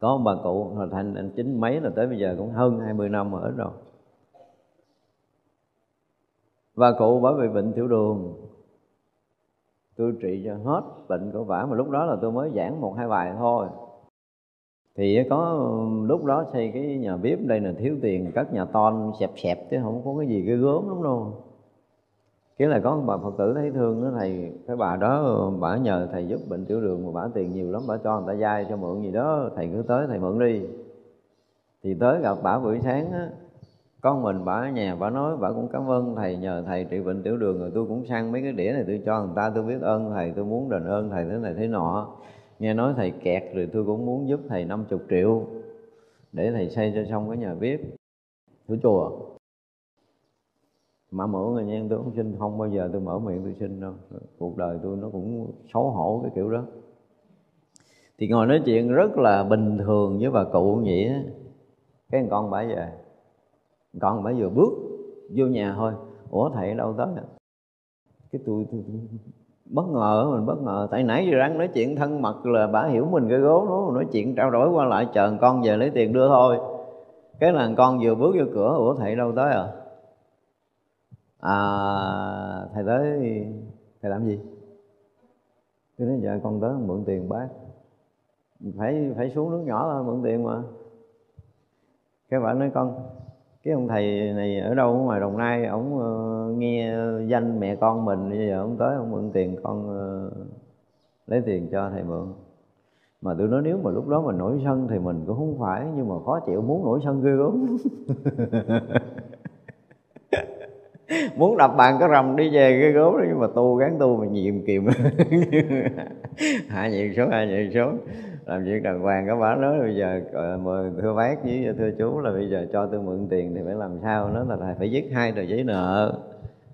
A: Có ông bà cụ hồi thành anh chín mấy là tới bây giờ cũng hơn 20 năm mà ít rồi. Và cụ bởi vì bệnh tiểu đường. Tôi trị cho hết bệnh của vả mà lúc đó là tôi mới giảng một hai bài thôi thì có lúc đó xây cái nhà bếp đây là thiếu tiền các nhà ton xẹp xẹp chứ không có cái gì cái gớm lắm đâu. Cái là có bà phật tử thấy thương đó, thầy, cái bà đó, bà nhờ thầy giúp bệnh tiểu đường mà bà tiền nhiều lắm, bà cho người ta vay cho mượn gì đó, thầy cứ tới thầy mượn đi. Thì tới gặp bà buổi sáng á con mình bà ở nhà, bà nói, bà cũng cảm ơn thầy, nhờ thầy trị bệnh tiểu đường rồi tôi cũng sang mấy cái đĩa này tôi cho người ta, tôi biết ơn thầy, tôi muốn đền ơn thầy thế này thế nọ nghe nói thầy kẹt rồi tôi cũng muốn giúp thầy 50 triệu để thầy xây cho xong cái nhà bếp. Của chùa mà mượn người nha tôi cũng xin không bao giờ tôi mở miệng tôi xin đâu. Cuộc đời tôi nó cũng xấu hổ cái kiểu đó. Thì ngồi nói chuyện rất là bình thường với bà cụ vậy á cái con bả về con bả vừa bước vô nhà thôi. Ủa thầy đâu tới cái tôi, tôi, tôi bất ngờ, mình bất ngờ. Tại nãy giờ đang nói chuyện thân mật là bà hiểu mình cái gố đó, nói chuyện trao đổi qua lại, chờ con về lấy tiền đưa thôi. Cái là con vừa bước vô cửa, ủa, thầy đâu tới à? À thầy tới, thầy làm gì? Tôi nói dạ con tới mượn tiền bác. Phải phải xuống nước nhỏ thôi, mượn tiền mà. Cái bạn nói, con cái ông thầy này ở đâu? Ở ngoài đồng nai. Ổng uh, ờ, nghe danh mẹ con mình bây giờ ông tới ông mượn tiền con uh, lấy tiền cho thầy mượn. Mà tôi nói nếu mà lúc đó mình nổi sân thì mình cũng không phải nhưng mà khó chịu muốn nổi sân ghê gớm. muốn đập bàn có rầm đi về cái gốm đó nhưng mà tu gắn tu mà nhiệm kiềm hạ nhiệm số hạ nhiệm số làm việc đàng hoàng các bác nói bây giờ ờ, mời thưa bác với thưa chú là bây giờ cho tôi mượn tiền thì phải làm sao? Nó là phải viết hai tờ giấy nợ.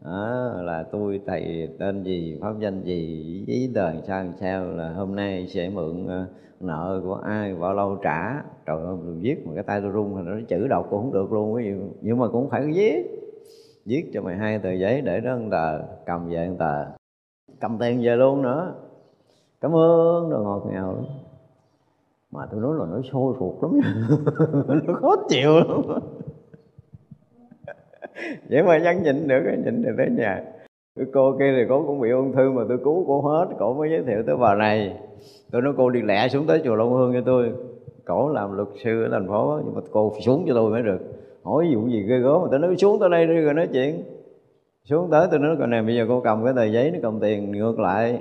A: Đó, là tôi thầy tên gì pháp danh gì giấy tờ sao sao là hôm nay sẽ mượn ờ, nợ của ai bao lâu trả. Trời ơi viết mà cái tay tôi run thì nó chữ đọc cũng không được luôn nhưng mà cũng phải viết viết cho mày hai tờ giấy để đó anh tờ, cầm về anh tờ. Cầm tiền về luôn nữa. Cảm ơn, đồ ngọt ngào lắm. Mà tôi nói là nó sôi ruột lắm nó khó chịu lắm. Vậy mà vẫn nhịn được nhịn được tới nhà. Cái cô kia thì cô cũng bị ung thư mà tôi cứu cô hết. Cổ mới giới thiệu tới bà này. Tôi nói cô đi lẹ xuống tới chùa Long Hương cho tôi. Cổ làm luật sư ở thành phố, nhưng mà cô xuống cho tôi mới được hỏi vụ gì ghê gớm mà tôi nói, xuống tới đây đi rồi nói chuyện. Xuống tới tôi nói còn này bây giờ cô cầm cái tờ giấy nó cầm tiền ngược lại.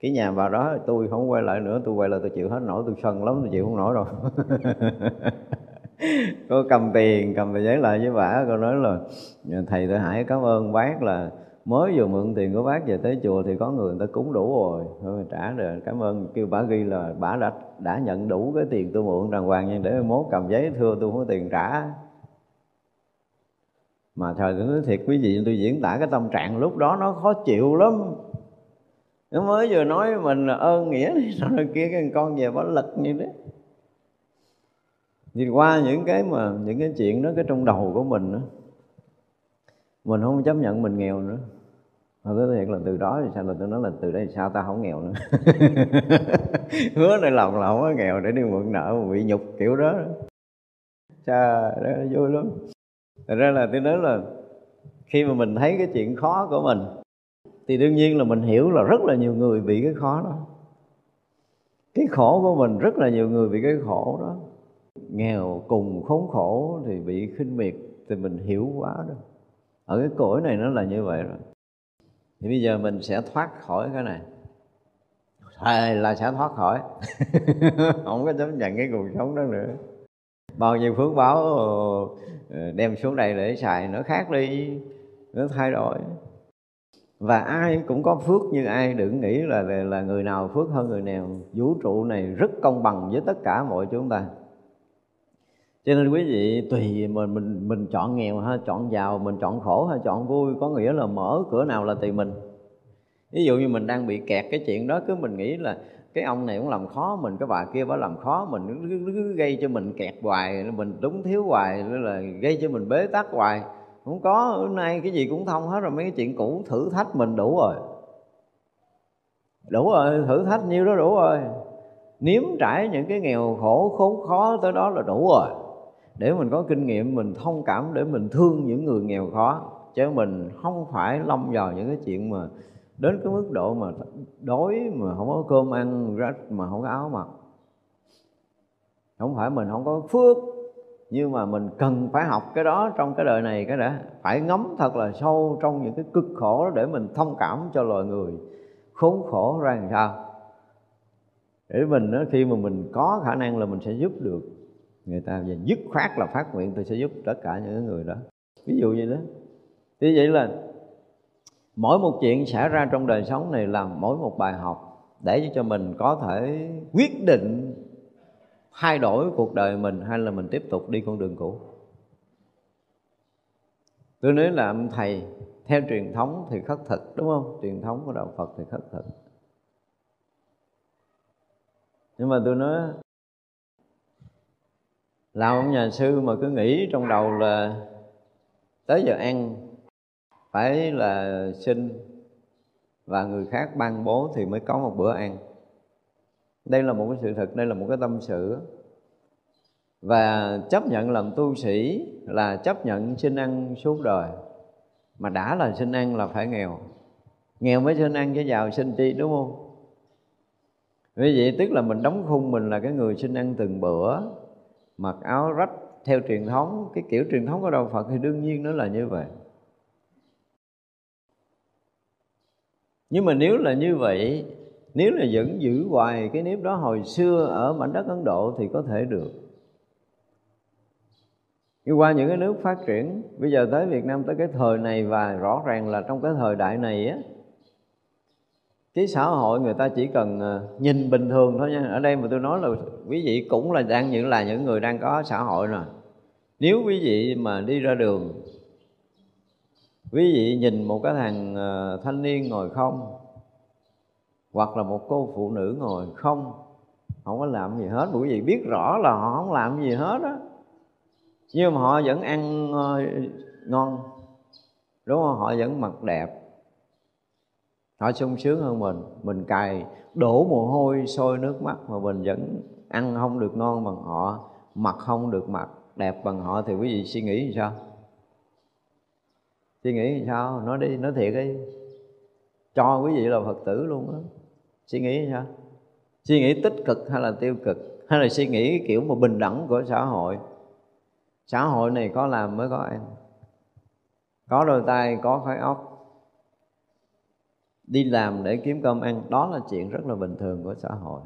A: Cái nhà vào đó tôi không quay lại nữa, tôi quay lại tôi chịu hết nổi, tôi sân lắm tôi chịu không nổi rồi. Cô cầm tiền, cầm tờ giấy lại với bà, cô nói là thầy tôi hải cảm ơn bác là mới vừa mượn tiền của bác về tới chùa thì có người người ta cúng đủ rồi. Thôi trả rồi, cảm ơn. Kêu bà ghi là, bà đã đã nhận đủ cái tiền tôi mượn đàng hoàng nhưng để mốt cầm giấy thưa tôi không có tiền trả mà thời tôi nói thiệt quý vị tôi diễn tả cái tâm trạng lúc đó nó khó chịu lắm. Nó mới vừa nói mình là ơn nghĩa đi sao nó kia cái con về bỏ lật như thế nhìn qua những cái mà những cái chuyện đó cái trong đầu của mình đó, mình không chấp nhận mình nghèo nữa. Mà tôi thiệt là từ đó thì sao? Là tôi nói là từ đây sao? Ta không nghèo nữa. Hứa này lòng là không có nghèo để đi mượn nợ mà bị nhục kiểu đó. Cha đó vui lắm thật ra là tôi nói là khi mà mình thấy cái chuyện khó của mình, thì đương nhiên là mình hiểu là rất là nhiều người bị cái khó đó. Cái khổ của mình, rất là nhiều người bị cái khổ đó. Nghèo cùng khốn khổ thì bị khinh miệt thì mình hiểu quá rồi ở cái cõi này nó là như vậy rồi. Thì bây giờ mình sẽ thoát khỏi cái này. Thầy là sẽ thoát khỏi. Không có chấp nhận cái cuộc sống đó nữa bao nhiêu phước báo ờ, đem xuống đây để xài nó khác đi, nó thay đổi. Và ai cũng có phước như ai, đừng nghĩ là là người nào phước hơn người nào. Vũ trụ này rất công bằng với tất cả mọi chúng ta. Cho nên quý vị, tùy mình mình mình chọn nghèo hay chọn giàu, mình chọn khổ hay chọn vui, có nghĩa là mở cửa nào là tùy mình. Ví dụ như mình đang bị kẹt cái chuyện đó, cứ mình nghĩ là cái ông này cũng làm khó mình cái bà kia bà làm khó mình cứ, cứ gây cho mình kẹt hoài mình đúng thiếu hoài là gây cho mình bế tắc hoài. Không có hôm nay cái gì cũng thông hết rồi mấy cái chuyện cũ thử thách mình đủ rồi. Đủ rồi thử thách nhiêu đó đủ rồi. Nếm trải những cái nghèo khổ khốn khó tới đó là đủ rồi. Để mình có kinh nghiệm mình thông cảm để mình thương những người nghèo khó. Chứ mình không phải lâm vào những cái chuyện mà đến cái mức độ mà đói mà không có cơm ăn rách mà không có áo mặc. Không phải mình không có phước nhưng mà mình cần phải học cái đó trong cái đời này cái đã phải ngấm thật là sâu trong những cái cực khổ đó để mình thông cảm cho loài người. Khốn khổ ra làm sao? Để mình đó, khi mà mình có khả năng là mình sẽ giúp được người ta và dứt khoát là phát nguyện tôi sẽ giúp tất cả những người đó. Ví dụ như đó. Thì vậy là mỗi một chuyện xảy ra trong đời sống này là mỗi một bài học để cho mình có thể quyết định thay đổi cuộc đời mình hay là mình tiếp tục đi con đường cũ. Tôi nói là thầy, theo truyền thống thì khất thực, đúng không? Truyền thống của đạo phật thì khất thực. Nhưng mà tôi nói làm ông nhà sư mà cứ nghĩ trong đầu là tới giờ ăn phải là xin và người khác ban bố thì mới có một bữa ăn. Đây là một cái sự thật, đây là một cái tâm sự. Và chấp nhận làm tu sĩ là chấp nhận xin ăn suốt đời. Mà đã là xin ăn là phải nghèo. Nghèo mới xin ăn chứ giàu xin chi, đúng không? Vì vậy tức là mình đóng khung mình là cái người xin ăn từng bữa, mặc áo rách theo truyền thống. Cái kiểu truyền thống của đạo Phật thì đương nhiên nó là như vậy. Nhưng mà nếu là như vậy, nếu là vẫn giữ hoài cái nếp đó hồi xưa ở mảnh đất Ấn Độ thì có thể được. Nhưng qua những cái nước phát triển, bây giờ tới Việt Nam tới cái thời này và rõ ràng là trong cái thời đại này á, cái xã hội người ta chỉ cần ờ, nhìn bình thường thôi nha. Ở đây mà tôi nói là quý vị cũng là đang những là những người đang có xã hội rồi nếu quý vị mà đi ra đường quý vị nhìn một cái thằng ờ, thanh niên ngồi không? Hoặc là một cô phụ nữ ngồi không? Không có làm gì hết mà quý vị biết rõ là họ không làm gì hết á. Nhưng mà họ vẫn ăn ờ, ngon. Đúng không? Họ vẫn mặc đẹp. Họ sung sướng hơn mình. Mình cài đổ mồ hôi, sôi nước mắt mà mình vẫn ăn không được ngon bằng họ, mặc không được mặc, đẹp bằng họ thì quý vị suy nghĩ sao? Suy nghĩ như sao? Nói đi, nói thiệt đi. Cho quý vị là phật tử luôn á. Suy nghĩ sao? Suy nghĩ tích cực hay là tiêu cực? Hay là suy nghĩ kiểu mà bình đẳng của xã hội? Xã hội này có làm mới có ăn có đôi tay, có khói óc đi làm để kiếm cơm ăn, đó là chuyện rất là bình thường của xã hội.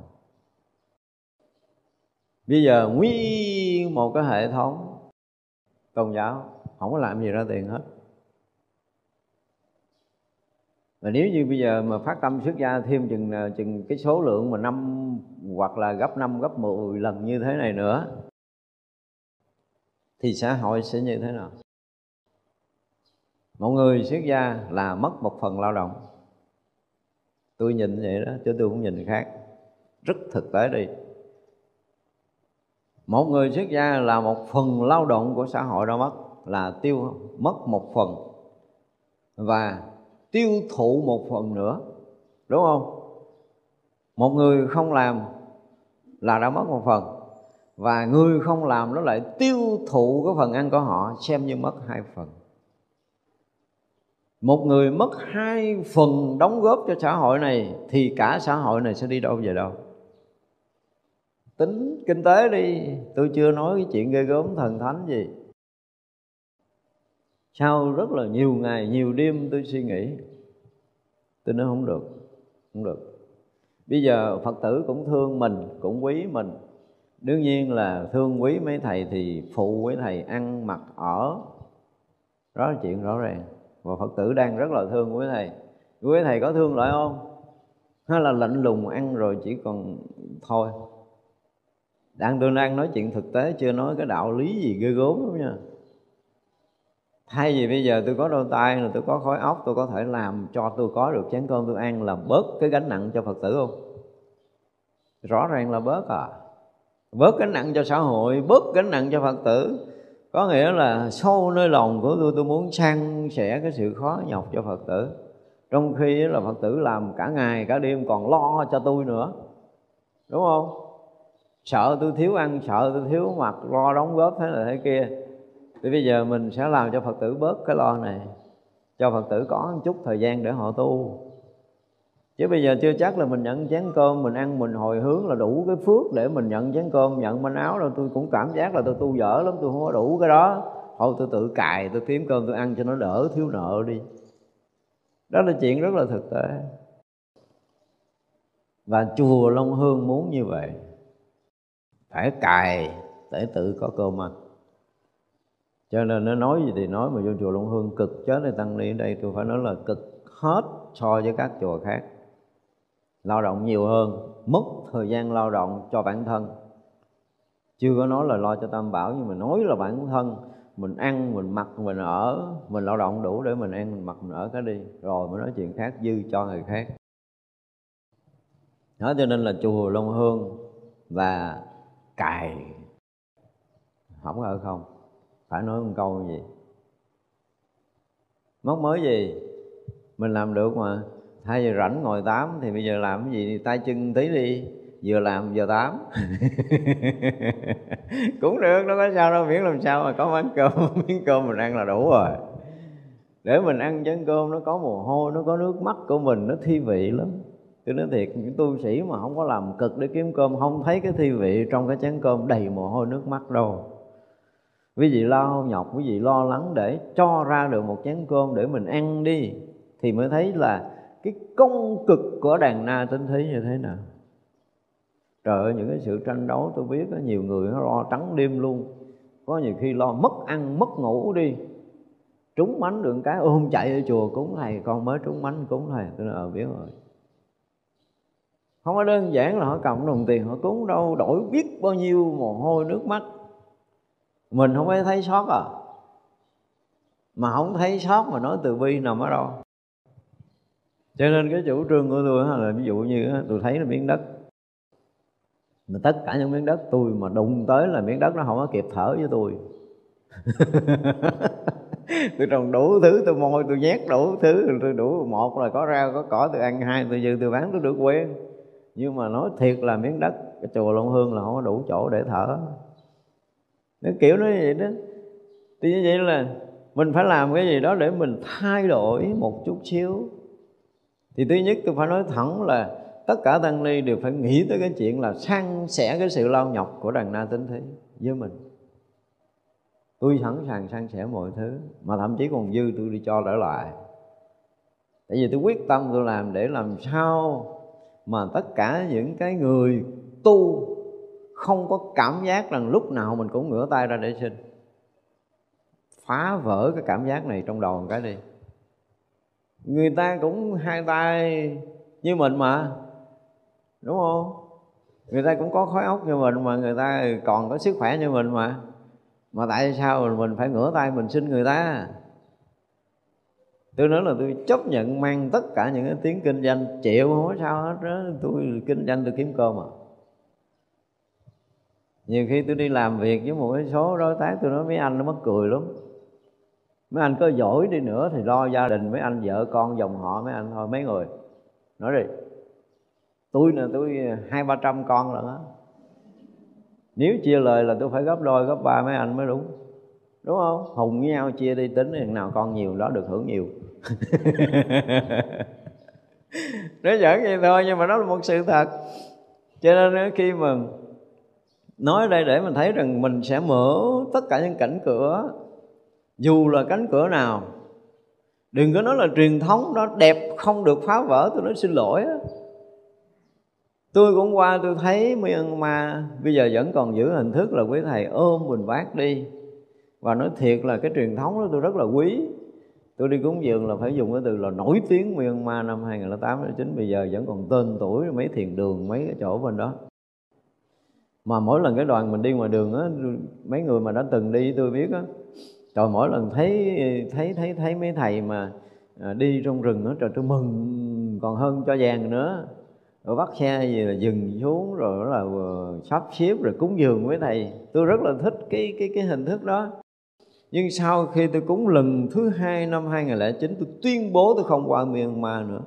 A: Bây giờ nguyên một cái hệ thống. Tôn giáo, không có làm gì ra tiền hết và nếu như bây giờ mà phát tâm xuất gia thêm chừng à, chừng cái số lượng mà năm hoặc là gấp năm, gấp 10 lần như thế này nữa, thì xã hội sẽ như thế nào? Một người xuất gia là mất một phần lao động. Tôi nhìn vậy đó, chứ tôi cũng nhìn khác. Rất thực tế đi. Một người xuất gia là một phần lao động của xã hội đó mất, là tiêu mất một phần. Và tiêu thụ một phần nữa, đúng không? Một người không làm là đã mất một phần, và người không làm nó lại tiêu thụ cái phần ăn của họ, xem như mất hai phần. Một người mất hai phần đóng góp cho xã hội này, thì cả xã hội này sẽ đi đâu về đâu? Tính kinh tế đi. Tôi chưa nói cái chuyện ghê gớm thần thánh gì sau rất là nhiều ngày, nhiều đêm tôi suy nghĩ, tôi nói không được không được. Bây giờ phật tử cũng thương mình, cũng quý mình. Đương nhiên là thương quý mấy thầy thì phụ với thầy ăn mặc ở. Đó là chuyện rõ ràng. Và phật tử đang rất là thương quý thầy. Quý thầy có thương lại không? Hay là lạnh lùng ăn rồi chỉ còn thôi. Đang tôi đang nói chuyện thực tế, chưa nói cái đạo lý gì ghê gớm lắm nha thay vì bây giờ tôi có đôi tay là tôi có khối óc, tôi có thể làm cho tôi có được chén cơm, tôi ăn là bớt cái gánh nặng cho phật tử không? Rõ ràng là bớt à. Bớt gánh nặng cho xã hội, bớt gánh nặng cho phật tử. Có nghĩa là sâu nơi lòng của tôi tôi muốn san sẻ cái sự khó nhọc cho phật tử. Trong khi là phật tử làm cả ngày, cả đêm còn lo cho tôi nữa. Đúng không? Sợ tôi thiếu ăn, sợ tôi thiếu mặc, lo đóng góp thế này thế kia thì bây giờ mình sẽ làm cho phật tử bớt cái lo này, cho phật tử có một chút thời gian để họ tu. Chứ bây giờ chưa chắc là mình nhận chén cơm, mình ăn, mình hồi hướng là đủ cái phước để mình nhận chén cơm, nhận manh áo đâu tôi cũng cảm giác là tôi tu dở lắm, tôi không có đủ cái đó. Thôi tôi tự cài, tôi kiếm cơm tôi ăn cho nó đỡ thiếu nợ đi. Đó là chuyện rất là thực tế. Và chùa Long Hương muốn như vậy. Phải cài để tự có cơm ăn cho nên nó nói gì thì nói, mà vô chùa Long Hương cực chết này tăng ni ở đây, tôi phải nói là cực hết so với các chùa khác. Lao động nhiều hơn, mất thời gian lao động cho bản thân. Chưa có nói là lo cho tam bảo, nhưng mà nói là bản thân, mình ăn, mình mặc, mình ở, mình lao động đủ để mình ăn, mình mặc, mình ở cái đi. Rồi mới nói chuyện khác, dư cho người khác. Đó, cho nên là chùa Long Hương và cài, không ở không? Phải nói một câu gì? Móc mới gì? Mình làm được mà. Thay vì rảnh ngồi tám thì bây giờ làm cái gì? Tay chân tí đi. Vừa làm vừa tám. Cũng được, đâu có sao đâu. Miễn làm sao mà có món cơm. Miếng cơm mình ăn là đủ rồi. Để mình ăn chén cơm, nó có mồ hôi, nó có nước mắt của mình, nó thi vị lắm. Tôi nói thiệt, những tu sĩ mà không có làm cực để kiếm cơm, không thấy cái thi vị trong cái chén cơm đầy mồ hôi, nước mắt đâu quý vị lo nhọc, quý vị lo lắng để cho ra được một chén cơm để mình ăn đi, thì mới thấy là cái công cực của đàn na tinh thí như thế nào. Trời ơi, những cái sự tranh đấu, tôi biết có nhiều người nó lo trắng đêm luôn. Có nhiều khi lo mất ăn, mất ngủ đi. Trúng mánh được cái, ôm chạy ở chùa cúng thầy, con mới trúng mánh cúng thầy. Tôi nói ờ biết rồi. Không có đơn giản là họ cầm đồng tiền họ cúng đâu, đổi biết bao nhiêu mồ hôi, nước mắt mình không phải thấy sót à? Mà không thấy sót mà nói từ bi nằm ở đâu? Cho nên cái chủ trương của tôi là ví dụ như tôi thấy là miếng đất. Mà tất cả những miếng đất tôi mà đụng tới là miếng đất nó không có kịp thở với tôi. Tôi trồng đủ thứ, tôi môi, tôi nhét đủ thứ, tôi đủ một là có rau, có cỏ, tôi ăn hai, tôi dư, tôi bán, tôi được quen nhưng mà nói thiệt là miếng đất, cái chùa Long Hương là không có đủ chỗ để thở nó kiểu nó vậy đó. Thì như vậy là mình phải làm cái gì đó để mình thay đổi một chút xíu. Thì thứ nhất tôi phải nói thẳng là tất cả tăng ni đều phải nghĩ tới cái chuyện là san sẻ cái sự lao nhọc của đàn na tính thế với mình. Tôi sẵn sàng san sẻ mọi thứ, mà thậm chí còn dư tôi đi cho trở lại. Tại vì tôi quyết tâm tôi làm để làm sao mà tất cả những cái người tu không có cảm giác rằng lúc nào mình cũng ngửa tay ra để xin. Phá vỡ cái cảm giác này trong đầu một cái đi. Người ta cũng hai tay như mình mà, đúng không? Người ta cũng có khối óc như mình mà, người ta còn có sức khỏe như mình mà. Mà tại sao mình phải ngửa tay mình xin người ta? Tôi nói là tôi chấp nhận mang tất cả những cái tiếng kinh doanh, chịu không có sao hết đó tôi kinh doanh tôi kiếm cơm mà nhiều khi tôi đi làm việc với một cái số đối tác, tôi nói mấy anh nó mất cười lắm. Mấy anh có giỏi đi nữa thì lo gia đình mấy anh, vợ con, dòng họ mấy anh thôi, mấy người. Nói đi, tôi nè, tôi ờ, hai, ba trăm con lận á. Nếu chia lời là tôi phải gấp đôi, gấp ba mấy anh mới đúng. Đúng không? Hùng với nhau chia đi, tính thì nào con nhiều, đó được hưởng nhiều. Nói giỡn vậy thôi, nhưng mà nó là một sự thật. Cho nên khi mà nói đây để mình thấy rằng mình sẽ mở tất cả những cánh cửa. Dù là cánh cửa nào, đừng có nói là truyền thống nó đẹp không được phá vỡ, tôi nói xin lỗi tôi cũng qua tôi thấy Myanmar, bây giờ vẫn còn giữ hình thức là quý thầy ôm mình bát đi. Và nói thiệt là cái truyền thống đó tôi rất là quý. Tôi đi cúng dường là phải dùng cái từ là nổi tiếng Myanmar năm 2008 2009 bây giờ vẫn còn tên tuổi mấy thiền đường, mấy cái chỗ bên đó mà mỗi lần cái đoàn mình đi ngoài đường á mấy người mà đã từng đi, tôi biết á, trời, mỗi lần thấy thấy thấy thấy mấy thầy mà à, đi trong rừng á, trời, tôi mừng còn hơn cho vàng nữa. Rồi bắt xe gì là dừng xuống, rồi là ờ, sắp xếp rồi cúng dường với thầy. Tôi rất là thích cái cái cái hình thức đó. Nhưng sau khi tôi cúng lần thứ hai năm 2009 tôi tuyên bố tôi không qua Myanmar nữa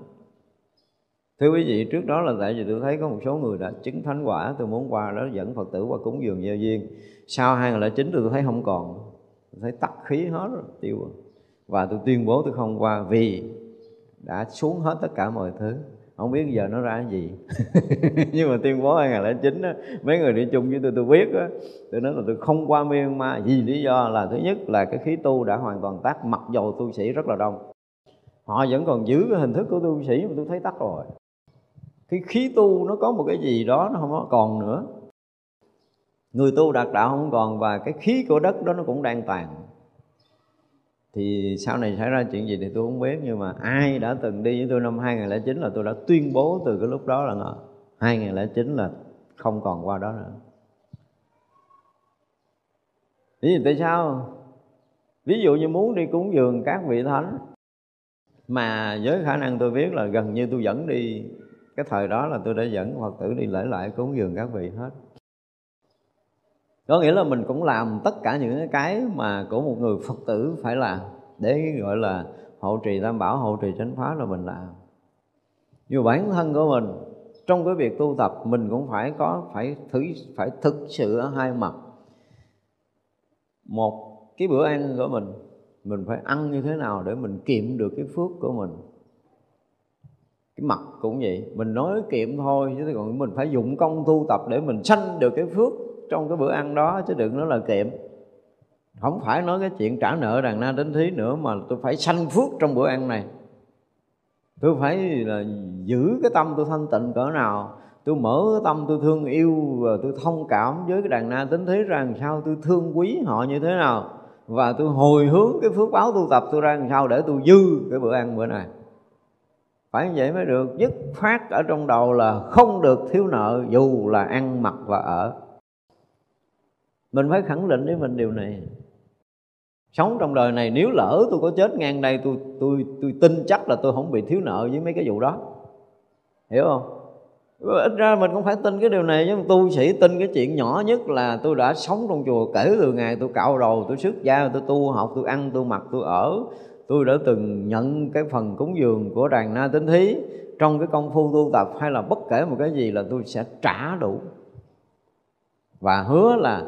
A: thưa quý vị, trước đó là tại vì tôi thấy có một số người đã chứng thánh quả, tôi muốn qua đó dẫn phật tử qua cúng dường gieo duyên. Sau 2009 tôi thấy không còn, tôi thấy tắt khí hết rồi, tiêu rồi. Và tôi tuyên bố tôi không qua vì đã xuống hết tất cả mọi thứ. Không biết giờ nó ra cái gì. Nhưng mà tuyên bố 2009 á, mấy người đi chung với tôi tôi biết á. Tôi nói là tôi không qua Myanmar vì lý do là thứ nhất là cái khí tu đã hoàn toàn tắt, mặc dầu tu sĩ rất là đông. Họ vẫn còn giữ cái hình thức của tu sĩ mà tôi thấy tắt rồi cái khí tu nó có một cái gì đó nó không còn nữa. Người tu đạt đạo không còn và cái khí của đất đó nó cũng đang tàn. Thì sau này xảy ra chuyện gì thì tôi không biết, nhưng mà ai đã từng đi với tôi năm 2009 là tôi đã tuyên bố từ cái lúc đó là ngờ. 2009 là không còn qua đó nữa. Vì tại sao? Ví dụ như muốn đi cúng dường các vị thánh, Mà với khả năng tôi biết là gần như tôi vẫn đi cái thời đó là tôi đã dẫn Phật tử đi lễ lại cúng dường các vị hết. Có nghĩa là mình cũng làm tất cả những cái mà của một người phật tử phải làm để gọi là hộ trì tam bảo, hộ trì chánh pháp là mình làm. Nhưng bản thân của mình, trong cái việc tu tập, mình cũng phải có, phải thử, phải thực sự ở hai mặt. Một, cái bữa ăn của mình mình phải ăn như thế nào để mình kiệm được cái phước của mình? Cái mặt cũng vậy, mình nói kiệm thôi, chứ còn mình phải dụng công tu tập để mình sanh được cái phước trong cái bữa ăn đó, chứ đừng nói là kiệm. Không phải nói cái chuyện trả nợ đàn na đến thí nữa, mà tôi phải sanh phước trong bữa ăn này. Tôi phải là giữ cái tâm tôi thanh tịnh cỡ nào. Tôi mở cái tâm tôi thương yêu và tôi thông cảm với cái đàn na tính thế rằng sao tôi thương quý họ như thế nào. Và tôi hồi hướng cái phước báo tu tập tôi ra làm sao để tôi dư cái bữa ăn bữa này phải như vậy mới được. Dứt phát ở trong đầu là không được thiếu nợ dù là ăn mặc và ở. Mình phải khẳng định với mình điều này. Sống trong đời này, nếu lỡ tôi có chết ngang đây, tôi tôi tôi tin chắc là tôi không bị thiếu nợ với mấy cái vụ đó. Hiểu không? Ít ra mình cũng phải tin cái điều này, chứ tu sĩ tin cái chuyện nhỏ nhất là tôi đã sống trong chùa kể từ ngày tôi cạo đầu, tôi xuất gia tôi tu học, tôi ăn, tôi mặc, tôi ở tôi đã từng nhận cái phần cúng dường của đàn na tính thí trong cái công phu tu tập hay là bất kể một cái gì là tôi sẽ trả đủ. Và hứa là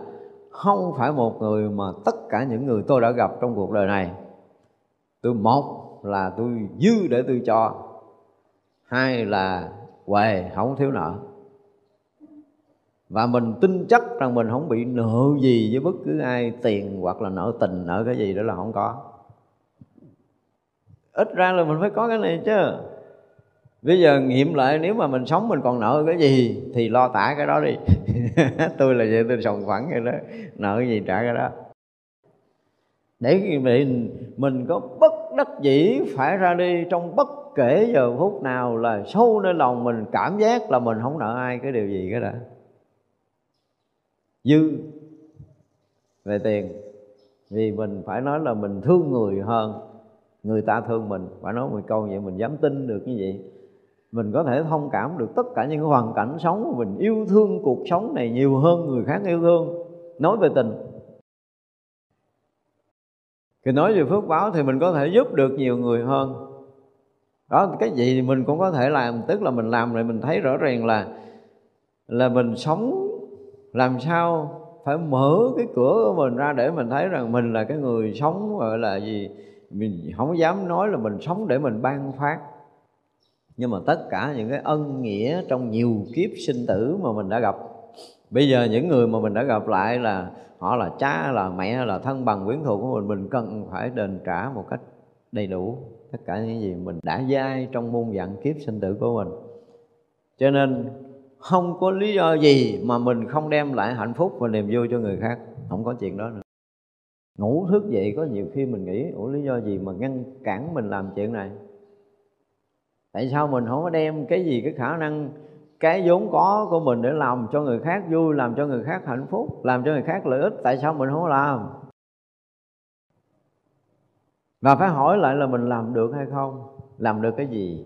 A: không phải một người mà tất cả những người tôi đã gặp trong cuộc đời này. Tôi một là tôi dư để tôi cho, hai là huề không thiếu nợ. Và mình tin chắc rằng mình không bị nợ gì với bất cứ ai, tiền hoặc là nợ tình, nợ cái gì đó là không có ít ra là mình phải có cái này chứ. Bây giờ nghiệm lại, nếu mà mình sống mình còn nợ cái gì thì lo tả cái đó đi. Tôi là vậy, tôi sòng phẳng vậy đó. Nợ cái gì trả cái đó. Để mình mình có bất đắc dĩ phải ra đi trong bất kể giờ phút nào là sâu nơi lòng mình cảm giác là mình không nợ ai cái điều gì cái đã. Dư về tiền. Vì mình phải nói là mình thương người hơn người ta thương mình phải nói một câu vậy mình dám tin được như vậy. Mình có thể thông cảm được tất cả những cái hoàn cảnh sống của mình, yêu thương cuộc sống này nhiều hơn người khác yêu thương. Nói về tình. Thì nói về phước báo thì mình có thể giúp được nhiều người hơn. Đó, cái gì thì mình cũng có thể làm, tức là mình làm rồi mình thấy rõ ràng là là mình sống, làm sao phải mở cái cửa của mình ra để mình thấy rằng mình là cái người sống gọi là gì? Mình không dám nói là mình sống để mình ban phát. Nhưng mà tất cả những cái ân nghĩa trong nhiều kiếp sinh tử mà mình đã gặp. Bây giờ những người mà mình đã gặp lại là họ là cha, là mẹ, là thân bằng quyến thuộc của mình mình cần phải đền trả một cách đầy đủ tất cả những gì mình đã dai trong muôn vạn kiếp sinh tử của mình. Cho nên không có lý do gì mà mình không đem lại hạnh phúc và niềm vui cho người khác. Không có chuyện đó nữa ngủ thức dậy có nhiều khi mình nghĩ, ủa, lý do gì mà ngăn cản mình làm chuyện này? Tại sao mình không có đem cái gì, cái khả năng, cái vốn có của mình để làm cho người khác vui, làm cho người khác hạnh phúc, làm cho người khác lợi ích? Tại sao mình không làm? Và phải hỏi lại là mình làm được hay không? Làm được cái gì?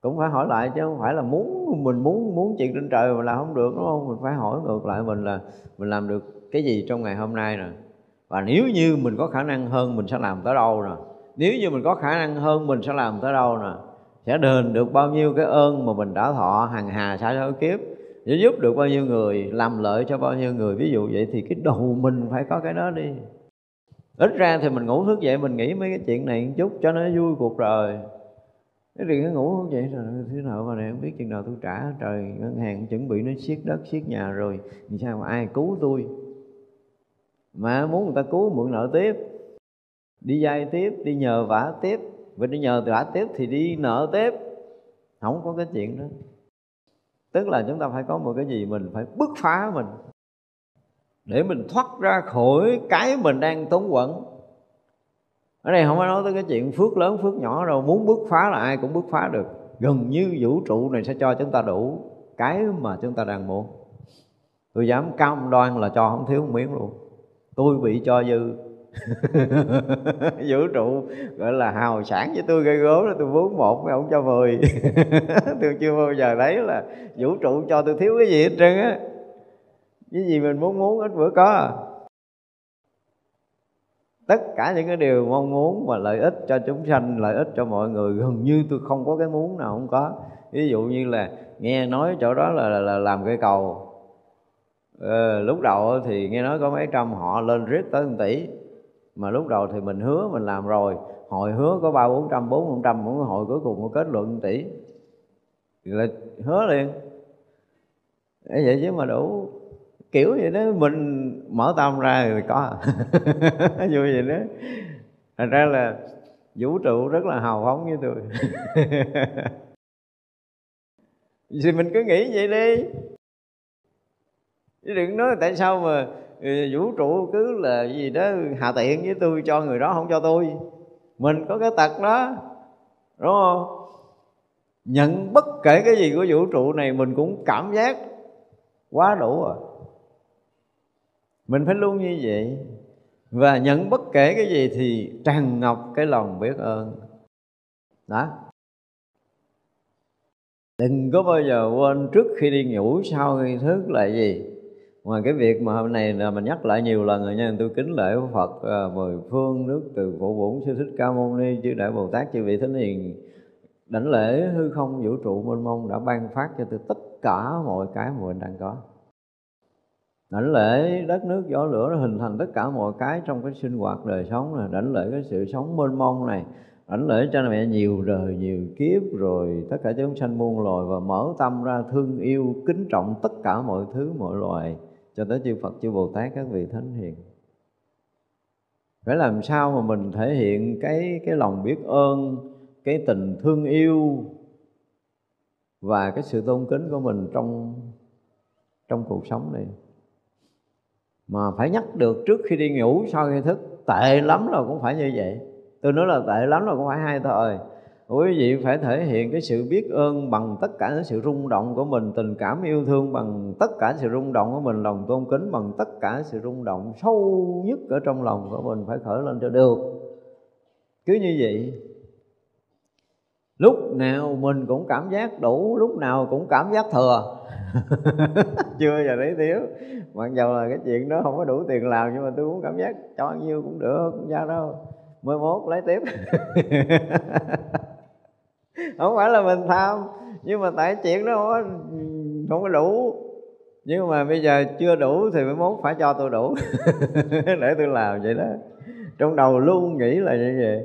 A: Cũng phải hỏi lại chứ không phải là muốn, mình muốn muốn chuyện trên trời mà làm không được, đúng không? Mình phải hỏi ngược lại mình là mình làm được cái gì trong ngày hôm nay nè và nếu như mình có khả năng hơn, mình sẽ làm tới đâu nè nếu như mình có khả năng hơn, mình sẽ làm tới đâu nè sẽ đền được bao nhiêu cái ơn mà mình đã thọ hàng hà sa số kiếp. Để giúp được bao nhiêu người, làm lợi cho bao nhiêu người. Ví dụ vậy thì cái đầu mình phải có cái đó đi. Ít ra thì mình ngủ thức dậy mình nghĩ mấy cái chuyện này một chút cho nó vui cuộc đời. Cái gì cứ ngủ không vậy rồi, thế nào mà này, không biết chừng nào tôi trả. Trời, ngân hàng chuẩn bị nó siết đất, siết nhà rồi. Thì sao mà ai cứu tôi? Mà muốn người ta cứu mượn nợ tiếp, đi vay tiếp, đi nhờ vả tiếp. Và đi nhờ vả tiếp thì đi nợ tiếp. Không có cái chuyện đó. Tức là chúng ta phải có một cái gì mình phải bứt phá mình. Để mình thoát ra khỏi cái mình đang tốn quẩn ở đây không phải nói tới cái chuyện phước lớn, phước nhỏ đâu. Muốn bứt phá là ai cũng bứt phá được. Gần như vũ trụ này sẽ cho chúng ta đủ cái mà chúng ta đang muốn. Tôi dám cam đoan là cho không thiếu một miếng luôn tôi bị cho dư. Vũ trụ gọi là hào sản với tôi gây gớm là tôi muốn một mà ông cho mười. Tôi chưa bao giờ đấy là vũ trụ cho tôi thiếu cái gì hết trơn á. Cái gì mình muốn muốn ít bữa có à. tất cả những cái điều mong muốn và lợi ích cho chúng sanh lợi ích cho mọi người gần như tôi không có cái muốn nào không có. Ví dụ như là nghe nói chỗ đó là, là, là làm cây cầu ờ, lúc đầu thì nghe nói có mấy trăm họ lên riết tới 1 tỷ. Mà lúc đầu thì mình hứa mình làm rồi. Hội hứa có ba bốn trăm bốn trăm mỗi hội cuối cùng có kết luận 1 tỷ. Là hứa liền. Để vậy chứ mà đủ kiểu vậy đó. Mình mở tâm ra thì có. Vui vậy đó. Thành ra là vũ trụ rất là hào phóng với tôi thì mình cứ nghĩ vậy đi chứ đừng nói tại sao mà ừ, vũ trụ cứ là gì đó hạ tiện với tôi, cho người đó không cho tôi. Mình có cái tật đó, đúng không? Nhận bất kể cái gì của vũ trụ này, mình cũng cảm giác quá đủ rồi. Mình phải luôn như vậy. Và nhận bất kể cái gì thì tràn ngọc cái lòng biết ơn. Đó. Đừng có bao giờ quên trước khi đi ngủ sau khi thức là gì? Ngoài cái việc mà hôm nay là mình nhắc lại nhiều lần rồi nha tôi kính lễ Phật à, mười phương nước từ phổ bổn sư thích ca mâu ni chư đại bồ tát chư vị thánh hiền. Đảnh lễ hư không vũ trụ mênh mông đã ban phát cho tôi tất cả mọi cái mà mình đang có. Đảnh lễ đất nước gió lửa nó hình thành tất cả mọi cái trong cái sinh hoạt đời sống này. Đảnh lễ cái sự sống mênh mông này. Đảnh lễ cho mẹ nhiều đời nhiều kiếp rồi tất cả chúng sanh muôn loài và mở tâm ra thương yêu kính trọng tất cả mọi thứ mọi loài cho tới chư Phật, chư Bồ Tát các vị thánh hiền. Phải làm sao mà mình thể hiện cái cái lòng biết ơn, cái tình thương yêu và cái sự tôn kính của mình trong trong cuộc sống này? Mà phải nhắc được trước khi đi ngủ sau khi thức, tệ lắm là cũng phải như vậy. Tôi nói là tệ lắm là cũng phải hai thời quý vị phải thể hiện cái sự biết ơn bằng tất cả những sự rung động của mình, tình cảm yêu thương bằng tất cả sự rung động của mình, lòng tôn kính bằng tất cả sự rung động sâu nhất ở trong lòng của mình phải khởi lên cho được. Cứ như vậy, lúc nào mình cũng cảm giác đủ, lúc nào cũng cảm giác thừa. Chưa giờ đấy thiếu mặc dầu là cái chuyện đó không có đủ tiền làm, nhưng mà tôi cũng cảm giác cho bao nhiêu cũng được, không sao đâu. Mới mốt lấy tiếp. không phải là mình tham nhưng mà tại chuyện đó không có, đủ. Nhưng mà bây giờ chưa đủ thì mới mốt phải cho tôi đủ. Để tôi làm vậy đó. Trong đầu luôn nghĩ là như vậy.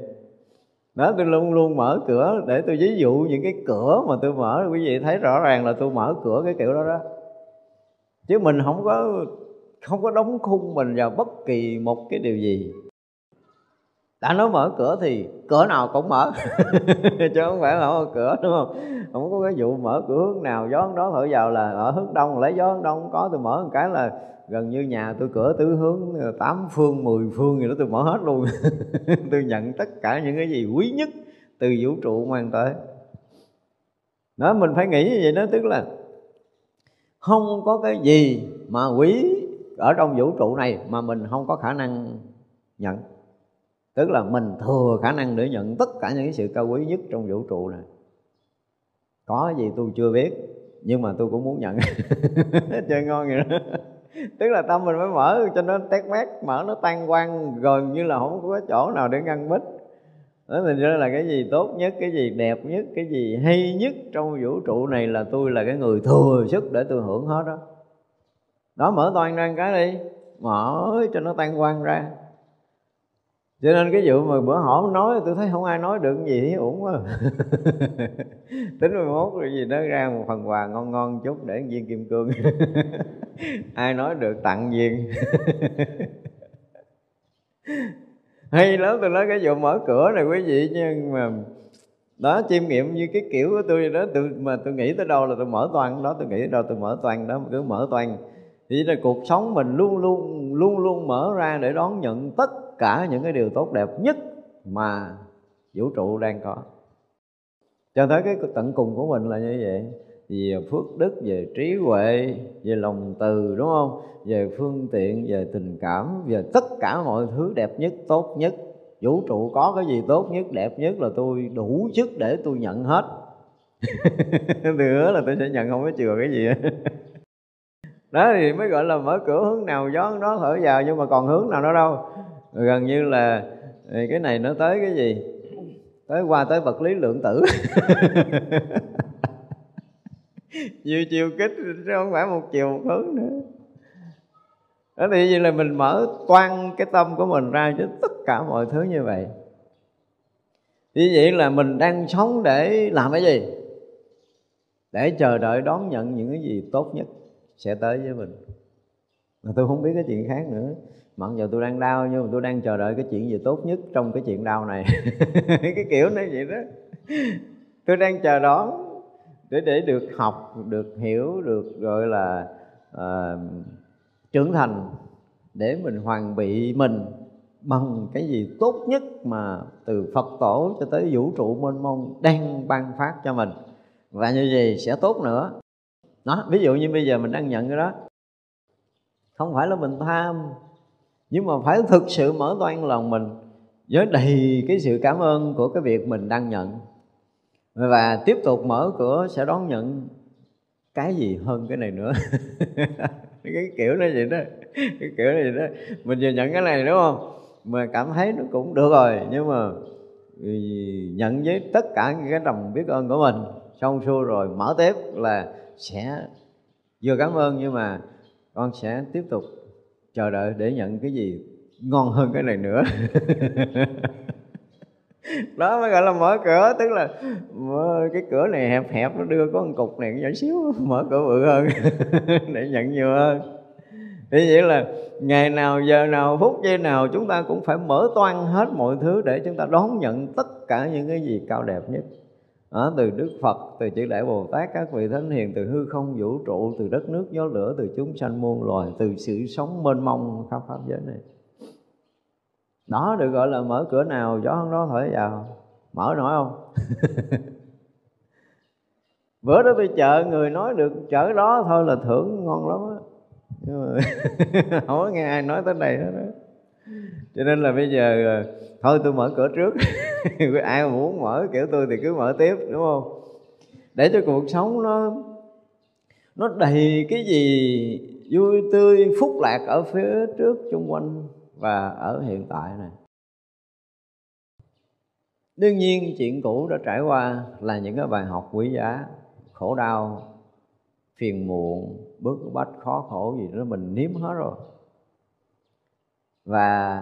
A: Đó tôi luôn luôn mở cửa để tôi ví dụ những cái cửa mà tôi mở quý vị thấy rõ ràng là tôi mở cửa cái kiểu đó đó. Chứ mình không có không có đóng khung mình vào bất kỳ một cái điều gì đã nói mở cửa thì cửa nào cũng mở. Chứ không phải mở cửa, đúng không? Không có cái vụ mở cửa hướng nào, gió hướng đó thổi vào là ở hướng đông, lấy gió hướng đông có, tôi mở một cái là gần như nhà tôi cửa tứ hướng, tám phương, mười phương gì đó tôi mở hết luôn. Tôi nhận tất cả những cái gì quý nhất từ vũ trụ mang tới. Đó mình phải nghĩ như vậy đó, tức là không có cái gì mà quý ở trong vũ trụ này mà mình không có khả năng nhận tức là mình thừa khả năng để nhận tất cả những cái sự cao quý nhất trong vũ trụ này có gì tôi chưa biết, nhưng mà tôi cũng muốn nhận. Chơi ngon vậy đó. Tức là tâm mình phải mở cho nó tét mét, mở nó tan quang, gần như là không có chỗ nào để ngăn bích. Đó mình ra là cái gì tốt nhất, cái gì đẹp nhất, cái gì hay nhất trong vũ trụ này là tôi là cái người thừa sức để tôi hưởng hết đó. Đó, mở toàn ra cái đi. Mở cho nó tan quang ra cho nên cái vụ mà bữa hổm nói, tôi thấy không ai nói được gì thì ổn quá. Tính 11 rồi gì đó ra một phần quà ngon ngon chút để viên kim cương. Ai nói được tặng viên. Hay lắm, tôi nói cái vụ mở cửa này quý vị, nhưng mà đó, chiêm nghiệm như cái kiểu của tôi đó. Tôi mà tôi nghĩ tới đâu là tôi mở toàn đó, tôi nghĩ tới đâu tôi mở toàn đó, cứ mở toàn thì là cuộc sống mình luôn luôn luôn luôn mở ra để đón nhận tất cả những cái điều tốt đẹp nhất mà vũ trụ đang có. Cho tới cái tận cùng của mình là như vậy. Về phước đức, về trí huệ, về lòng từ, đúng không? Về phương tiện, về tình cảm, về tất cả mọi thứ đẹp nhất, tốt nhất. Vũ trụ có cái gì tốt nhất, đẹp nhất là tôi đủ sức để tôi nhận hết. Tôi hứa là tôi sẽ nhận, không có chừa cái gì. Đó thì mới gọi là mở cửa hướng nào gió đó thở vào, nhưng mà còn hướng nào nữa đâu gần như là cái này nó tới cái gì? Tới qua tới vật lý lượng tử. Nhiều chiều kích, chứ không phải một chiều một hướng nữa. Đó thì như là mình mở toan cái tâm của mình ra cho tất cả mọi thứ như vậy. Như vậy là mình đang sống để làm cái gì? Để chờ đợi đón nhận những cái gì tốt nhất sẽ tới với mình. Mà tôi không biết cái chuyện khác nữa mặc dù tôi đang đau nhưng mà tôi đang chờ đợi cái chuyện gì tốt nhất trong cái chuyện đau này. Cái kiểu nó vậy đó. Tôi đang chờ đón để để được học được hiểu được gọi là uh, trưởng thành để mình hoàn bị mình bằng cái gì tốt nhất mà từ Phật tổ cho tới vũ trụ mênh mông đang ban phát cho mình. Và như vậy sẽ tốt nữa. Đó ví dụ như bây giờ mình đang nhận cái đó. Không phải là mình tham nhưng mà phải thực sự mở toan lòng mình với đầy cái sự cảm ơn của cái việc mình đang nhận. Và tiếp tục mở cửa sẽ đón nhận cái gì hơn cái này nữa. Cái kiểu nó vậy đó. Cái kiểu này đó. Mình vừa nhận cái này đúng không? Mà cảm thấy nó cũng được rồi, nhưng mà nhận với tất cả những cái đồng biết ơn của mình, xong xuôi rồi mở tiếp là sẽ vừa cảm ơn nhưng mà con sẽ tiếp tục chờ đợi để nhận cái gì ngon hơn cái này nữa. Đó mới gọi là mở cửa, tức là cái cửa này hẹp hẹp, nó đưa có một cục này nhỏ xíu, mở cửa bự hơn để nhận nhiều hơn. Thì vậy là ngày nào, giờ nào, phút giây nào chúng ta cũng phải mở toan hết mọi thứ để chúng ta đón nhận tất cả những cái gì cao đẹp nhất đó, từ Đức Phật, từ chư Đại Bồ Tát, các vị thánh hiền, từ hư không vũ trụ, từ đất nước gió lửa, từ chúng sanh muôn loài, từ sự sống mênh mông khắp pháp giới này. Đó được gọi là mở cửa nào gió không đó thổi vào, mở nổi không? Bữa đó tôi chợ người nói được chợ đó thôi là thưởng ngon lắm á. Nhưng mà không có nghe ai nói tới đây hết đó cho nên là bây giờ ờ, thôi tôi mở cửa trước. Ai mà muốn mở, kiểu tôi thì cứ mở tiếp, đúng không? Để cho cuộc sống nó nó đầy cái gì vui tươi, phúc lạc ở phía trước, chung quanh và ở hiện tại này. Đương nhiên, chuyện cũ đã trải qua là những cái bài học quý giá, khổ đau, phiền muộn, bức bách, khó khổ gì đó mình nếm hết rồi và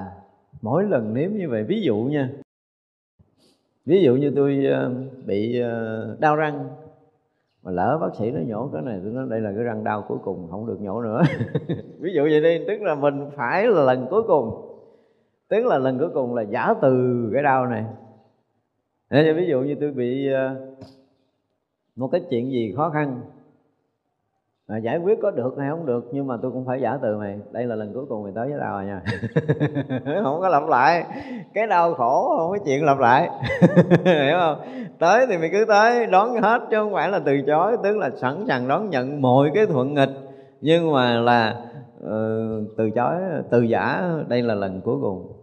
A: mỗi lần nếm như vậy, ví dụ nha, ví dụ như tôi ờ, bị ờ, đau răng mà lỡ bác sĩ nó nhổ cái này, tôi nói đây là cái răng đau cuối cùng, không được nhổ nữa. Ví dụ vậy đi, tức là mình phải là lần cuối cùng, tức là lần cuối cùng là giả từ cái đau này. Nên ví dụ như tôi bị ờ, một cái chuyện gì khó khăn à, giải quyết có được hay không được nhưng mà tôi cũng phải giả từ mày. Đây là lần cuối cùng mày tới với tao rồi nha. Không có lặp lại. Cái đau khổ không có chuyện lặp lại. Hiểu không? Tới thì mày cứ tới đón hết chứ không phải là từ chối tức là sẵn sàng đón nhận mọi cái thuận nghịch. Nhưng mà là uh, từ chối từ giả đây là lần cuối cùng.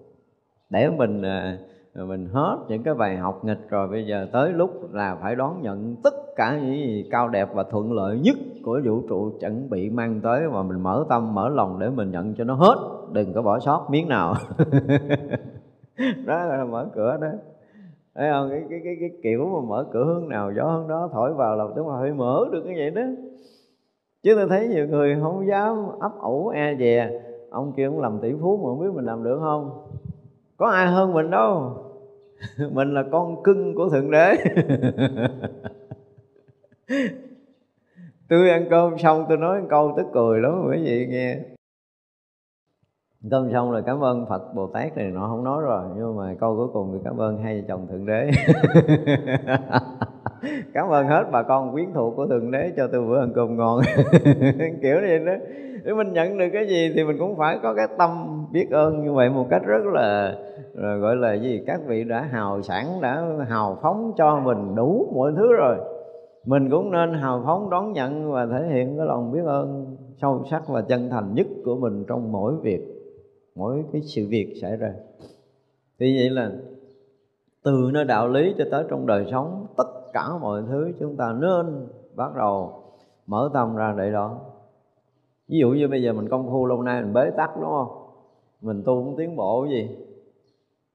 A: Để mình uh, mình hết những cái bài học nghịch rồi bây giờ tới lúc là phải đón nhận tất cả những gì cao đẹp và thuận lợi nhất của vũ trụ chuẩn bị mang tới mà mình mở tâm mở lòng để mình nhận cho nó hết. Đừng có bỏ sót miếng nào. Đó là mở cửa đó. Thấy không? Cái, cái cái cái kiểu mà mở cửa hướng nào gió hướng đó thổi vào là chúng ta phải mở được cái vậy đó. Chứ tôi thấy nhiều người không dám ấp ủ e dè. Ông kia cũng làm tỷ phú mà không biết mình làm được không? Có ai hơn mình đâu? Mình là con cưng của thượng đế. tôi ăn cơm xong tôi nói câu tức cười lắm, quý vị nghe. Cơm xong rồi cảm ơn phật bồ tát này nọ không nói rồi, nhưng mà câu cuối cùng thì cảm ơn hai vợ chồng thượng đế. Cảm ơn hết bà con quyến thuộc của thượng đế cho tôi bữa ăn cơm ngon. Kiểu này đó. Để mình nhận được cái gì thì mình cũng phải có cái tâm biết ơn như vậy một cách rất là gọi là gì? Các vị đã hào sản đã hào phóng cho mình đủ mọi thứ rồi mình cũng nên hào phóng đón nhận và thể hiện cái lòng biết ơn sâu sắc và chân thành nhất của mình trong mỗi việc, mỗi cái sự việc xảy ra. Thì vậy là từ nơi đạo lý cho tới trong đời sống, tất cả mọi thứ chúng ta nên bắt đầu mở tâm ra để đó ví dụ như bây giờ mình công phu, lâu nay mình bế tắc, đúng không? Mình tu cũng tiến bộ gì.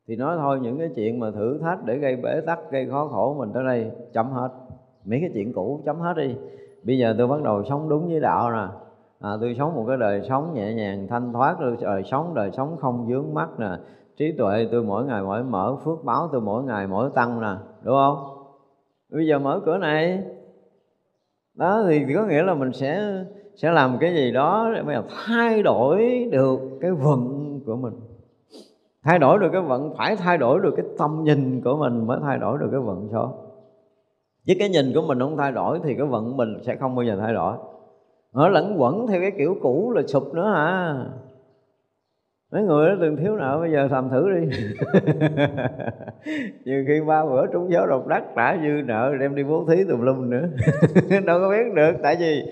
A: Thì nói thôi, những cái chuyện mà thử thách để gây bế tắc, gây khó khổ mình tới đây chấm hết mấy cái chuyện cũ chấm hết đi. Bây giờ tôi bắt đầu sống đúng với đạo nè. À, tôi sống một cái đời sống nhẹ nhàng thanh thoát đời sống đời sống không dướng mắt nè. Trí tuệ tôi mỗi ngày mỗi mở phước báo tôi mỗi ngày mỗi tăng nè đúng không? Bây giờ mở cửa này. Đó thì có nghĩa là mình sẽ sẽ làm cái gì đó để mà thay đổi được cái vận của mình. Thay đổi được cái vận phải thay đổi được cái tâm nhìn của mình mới thay đổi được cái vận số với cái nhìn của mình không thay đổi thì cái vận mình sẽ không bao giờ thay đổi. Nó lẫn quẩn theo cái kiểu cũ là sụp nữa hả? Mấy người đó từng thiếu nợ, bây giờ làm thử đi. Nhiều khi ba bữa trúng gió độc đắc trả dư nợ, đem đi bố thí tùm lum nữa. Đâu có biết được, tại vì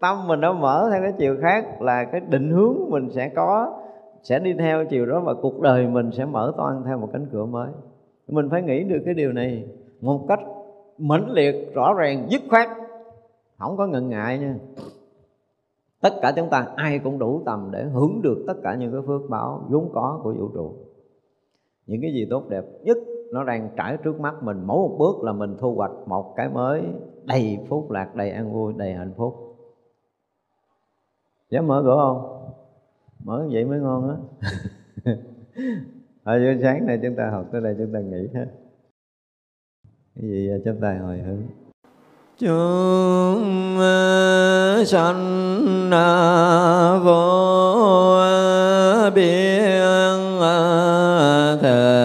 A: tâm mình nó mở theo cái chiều khác là cái định hướng mình sẽ có, sẽ đi theo chiều đó và cuộc đời mình sẽ mở toan theo một cánh cửa mới. Mình phải nghĩ được cái điều này một cách mãnh liệt, rõ ràng, dứt khoát. Không có ngần ngại nha. Tất cả chúng ta ai cũng đủ tầm để hưởng được tất cả những cái phước báo vốn có của vũ trụ. Những cái gì tốt đẹp nhất nó đang trải trước mắt mình. Mỗi một bước là mình thu hoạch một cái mới. Đầy phúc lạc, đầy an vui, đầy hạnh phúc. Dám mở cửa không? Mở vậy mới ngon á. Hồi sáng này chúng ta học tới đây chúng ta nghỉ hết cái gì chắp tay hồi hướng
B: chúng ờ, sanh ờ, vô ờ, biên thời